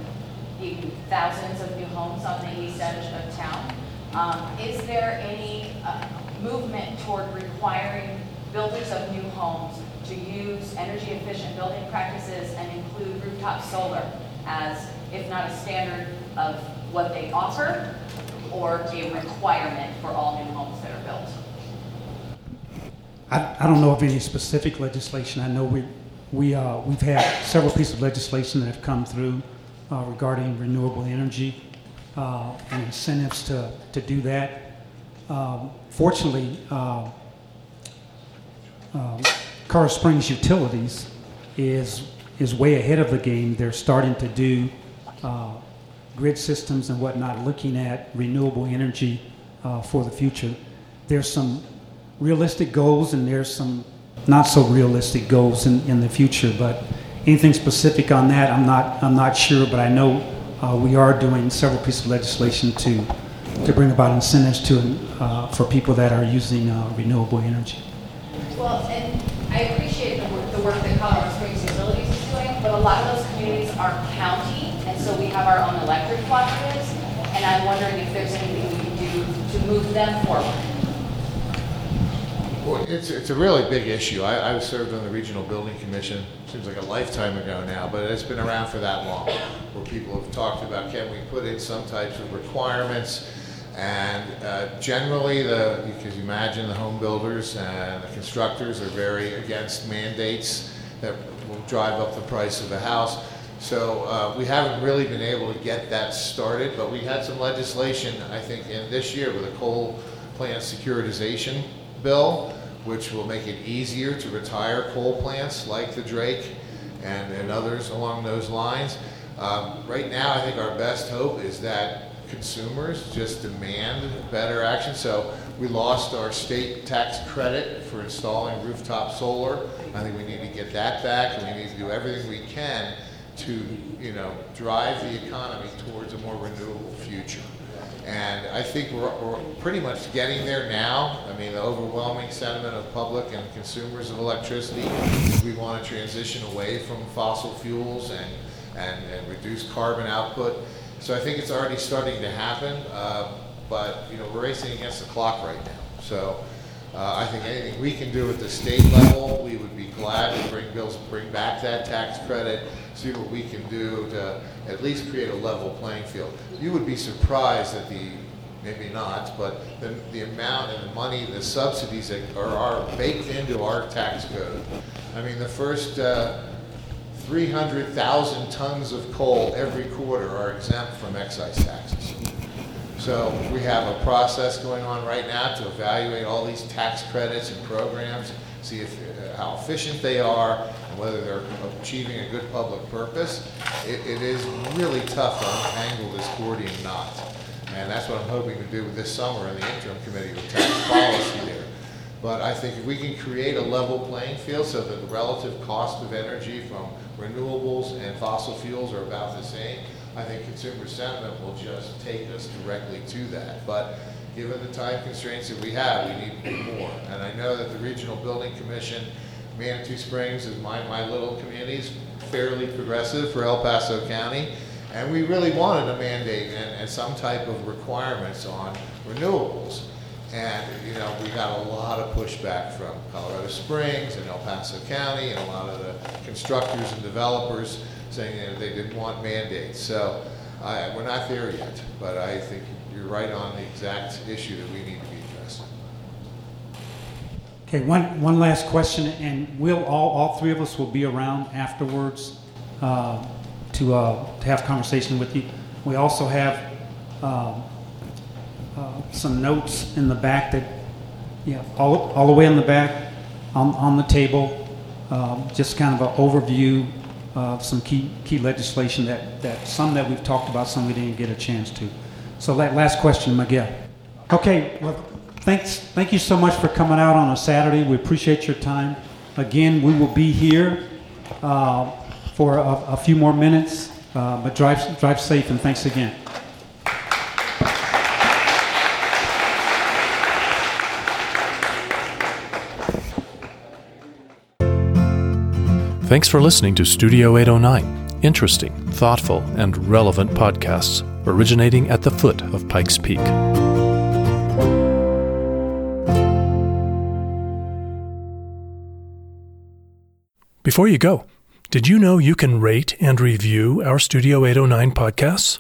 even thousands of new homes on the east edge of town. Um, Is there any uh, movement toward requiring builders of new homes to use energy efficient building practices and include rooftop solar as, if not a standard of what they offer, or a requirement for all new homes that are built? I, I don't know of any specific legislation. I know we, we, uh, we've had several pieces of legislation that have come through uh, regarding renewable energy uh, and incentives to, to do that. Um, fortunately, uh, um, Colorado Springs Utilities is, is way ahead of the game. They're starting to do uh, grid systems and whatnot, looking at renewable energy uh, for the future. There's some realistic goals and there's some not so realistic goals in, in the future, but anything specific on that, I'm not, I'm not sure, but I know uh, we are doing several pieces of legislation to, to bring about incentives to, uh, for people that are using uh, renewable energy. Well, and I appreciate the work, the work that Colorado Springs Utilities is doing, but a lot of those communities are county, and so we have our own electric cooperatives, and I'm wondering if there's anything we can do to move them forward. Well, it's, it's a really big issue. I, I've served on the Regional Building Commission, seems like a lifetime ago now, but it's been around for that long, where people have talked about, can we put in some types of requirements? And uh, generally, the, you can imagine the home builders and the constructors are very against mandates that will drive up the price of the house. So uh, we haven't really been able to get that started, but we had some legislation, I think, in this year with a coal plant securitization bill, which will make it easier to retire coal plants like the Drake and, and others along those lines. Um, right now, I think our best hope is that consumers just demand better action. So we lost our state tax credit for installing rooftop solar. I think we need to get that back, and we need to do everything we can to, you know, drive the economy towards a more renewable future. And I think we're, we're pretty much getting there now. I mean, the overwhelming sentiment of public and consumers of electricity, we want to transition away from fossil fuels and, and, and reduce carbon output. So I think it's already starting to happen, uh, but you know we're racing against the clock right now. So uh, I think anything we can do at the state level, we would be glad to bring bills, bring back that tax credit, see what we can do to at least create a level playing field. You would be surprised at the maybe not, but the, the amount and the money, the subsidies that are, are baked into our tax code. I mean, the first uh, 300,000 tons of coal every quarter are exempt from excise taxes. So we have a process going on right now to evaluate all these tax credits and programs, see if, uh, how efficient they are, and whether they're achieving a good public purpose. It, it is really tough to untangle this Gordian knot. And that's what I'm hoping to do this summer in the interim committee with tax policy there. But I think if we can create a level playing field so that the relative cost of energy from renewables and fossil fuels are about the same, I think consumer sentiment will just take us directly to that. But given the time constraints that we have, we need to do more. And I know that the Regional Building Commission, Manitou Springs is my, my little community, is fairly progressive for El Paso County. And we really wanted a mandate and, and some type of requirements on renewables. And, you know, we got a lot of pushback from Colorado Springs and El Paso County and a lot of the constructors and developers saying you know, they didn't want mandates. So I, we're not there yet, but I think you're right on the exact issue that we need to be addressing. Okay, one, one last question, and we'll all, all three of us will be around afterwards uh, to, uh, to have conversation with you. We also have um, uh, some notes in the back that, yeah, all, all the way in the back on, on the table, um, just kind of an overview of some key, key legislation that, that some that we've talked about, some we didn't get a chance to. So that last question, Miguel. Okay, well, thanks, thank you so much for coming out on a Saturday. We appreciate your time. Again, we will be here uh, for a, a, few more minutes, uh, but drive, drive safe and thanks again. Thanks for listening to Studio 809. Interesting, thoughtful, and relevant podcasts originating at the foot of Pikes Peak. Before you go, did you know you can rate and review our Studio 809 podcasts?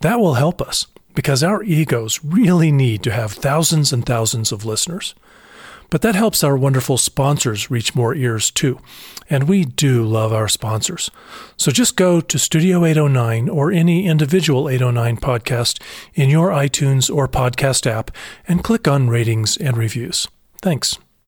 That will help us because our egos really need to have thousands and thousands of listeners. But that helps our wonderful sponsors reach more ears too. And we do love our sponsors. So just go to Studio 809 or any individual 809 podcast in your iTunes or podcast app and click on ratings and reviews. Thanks.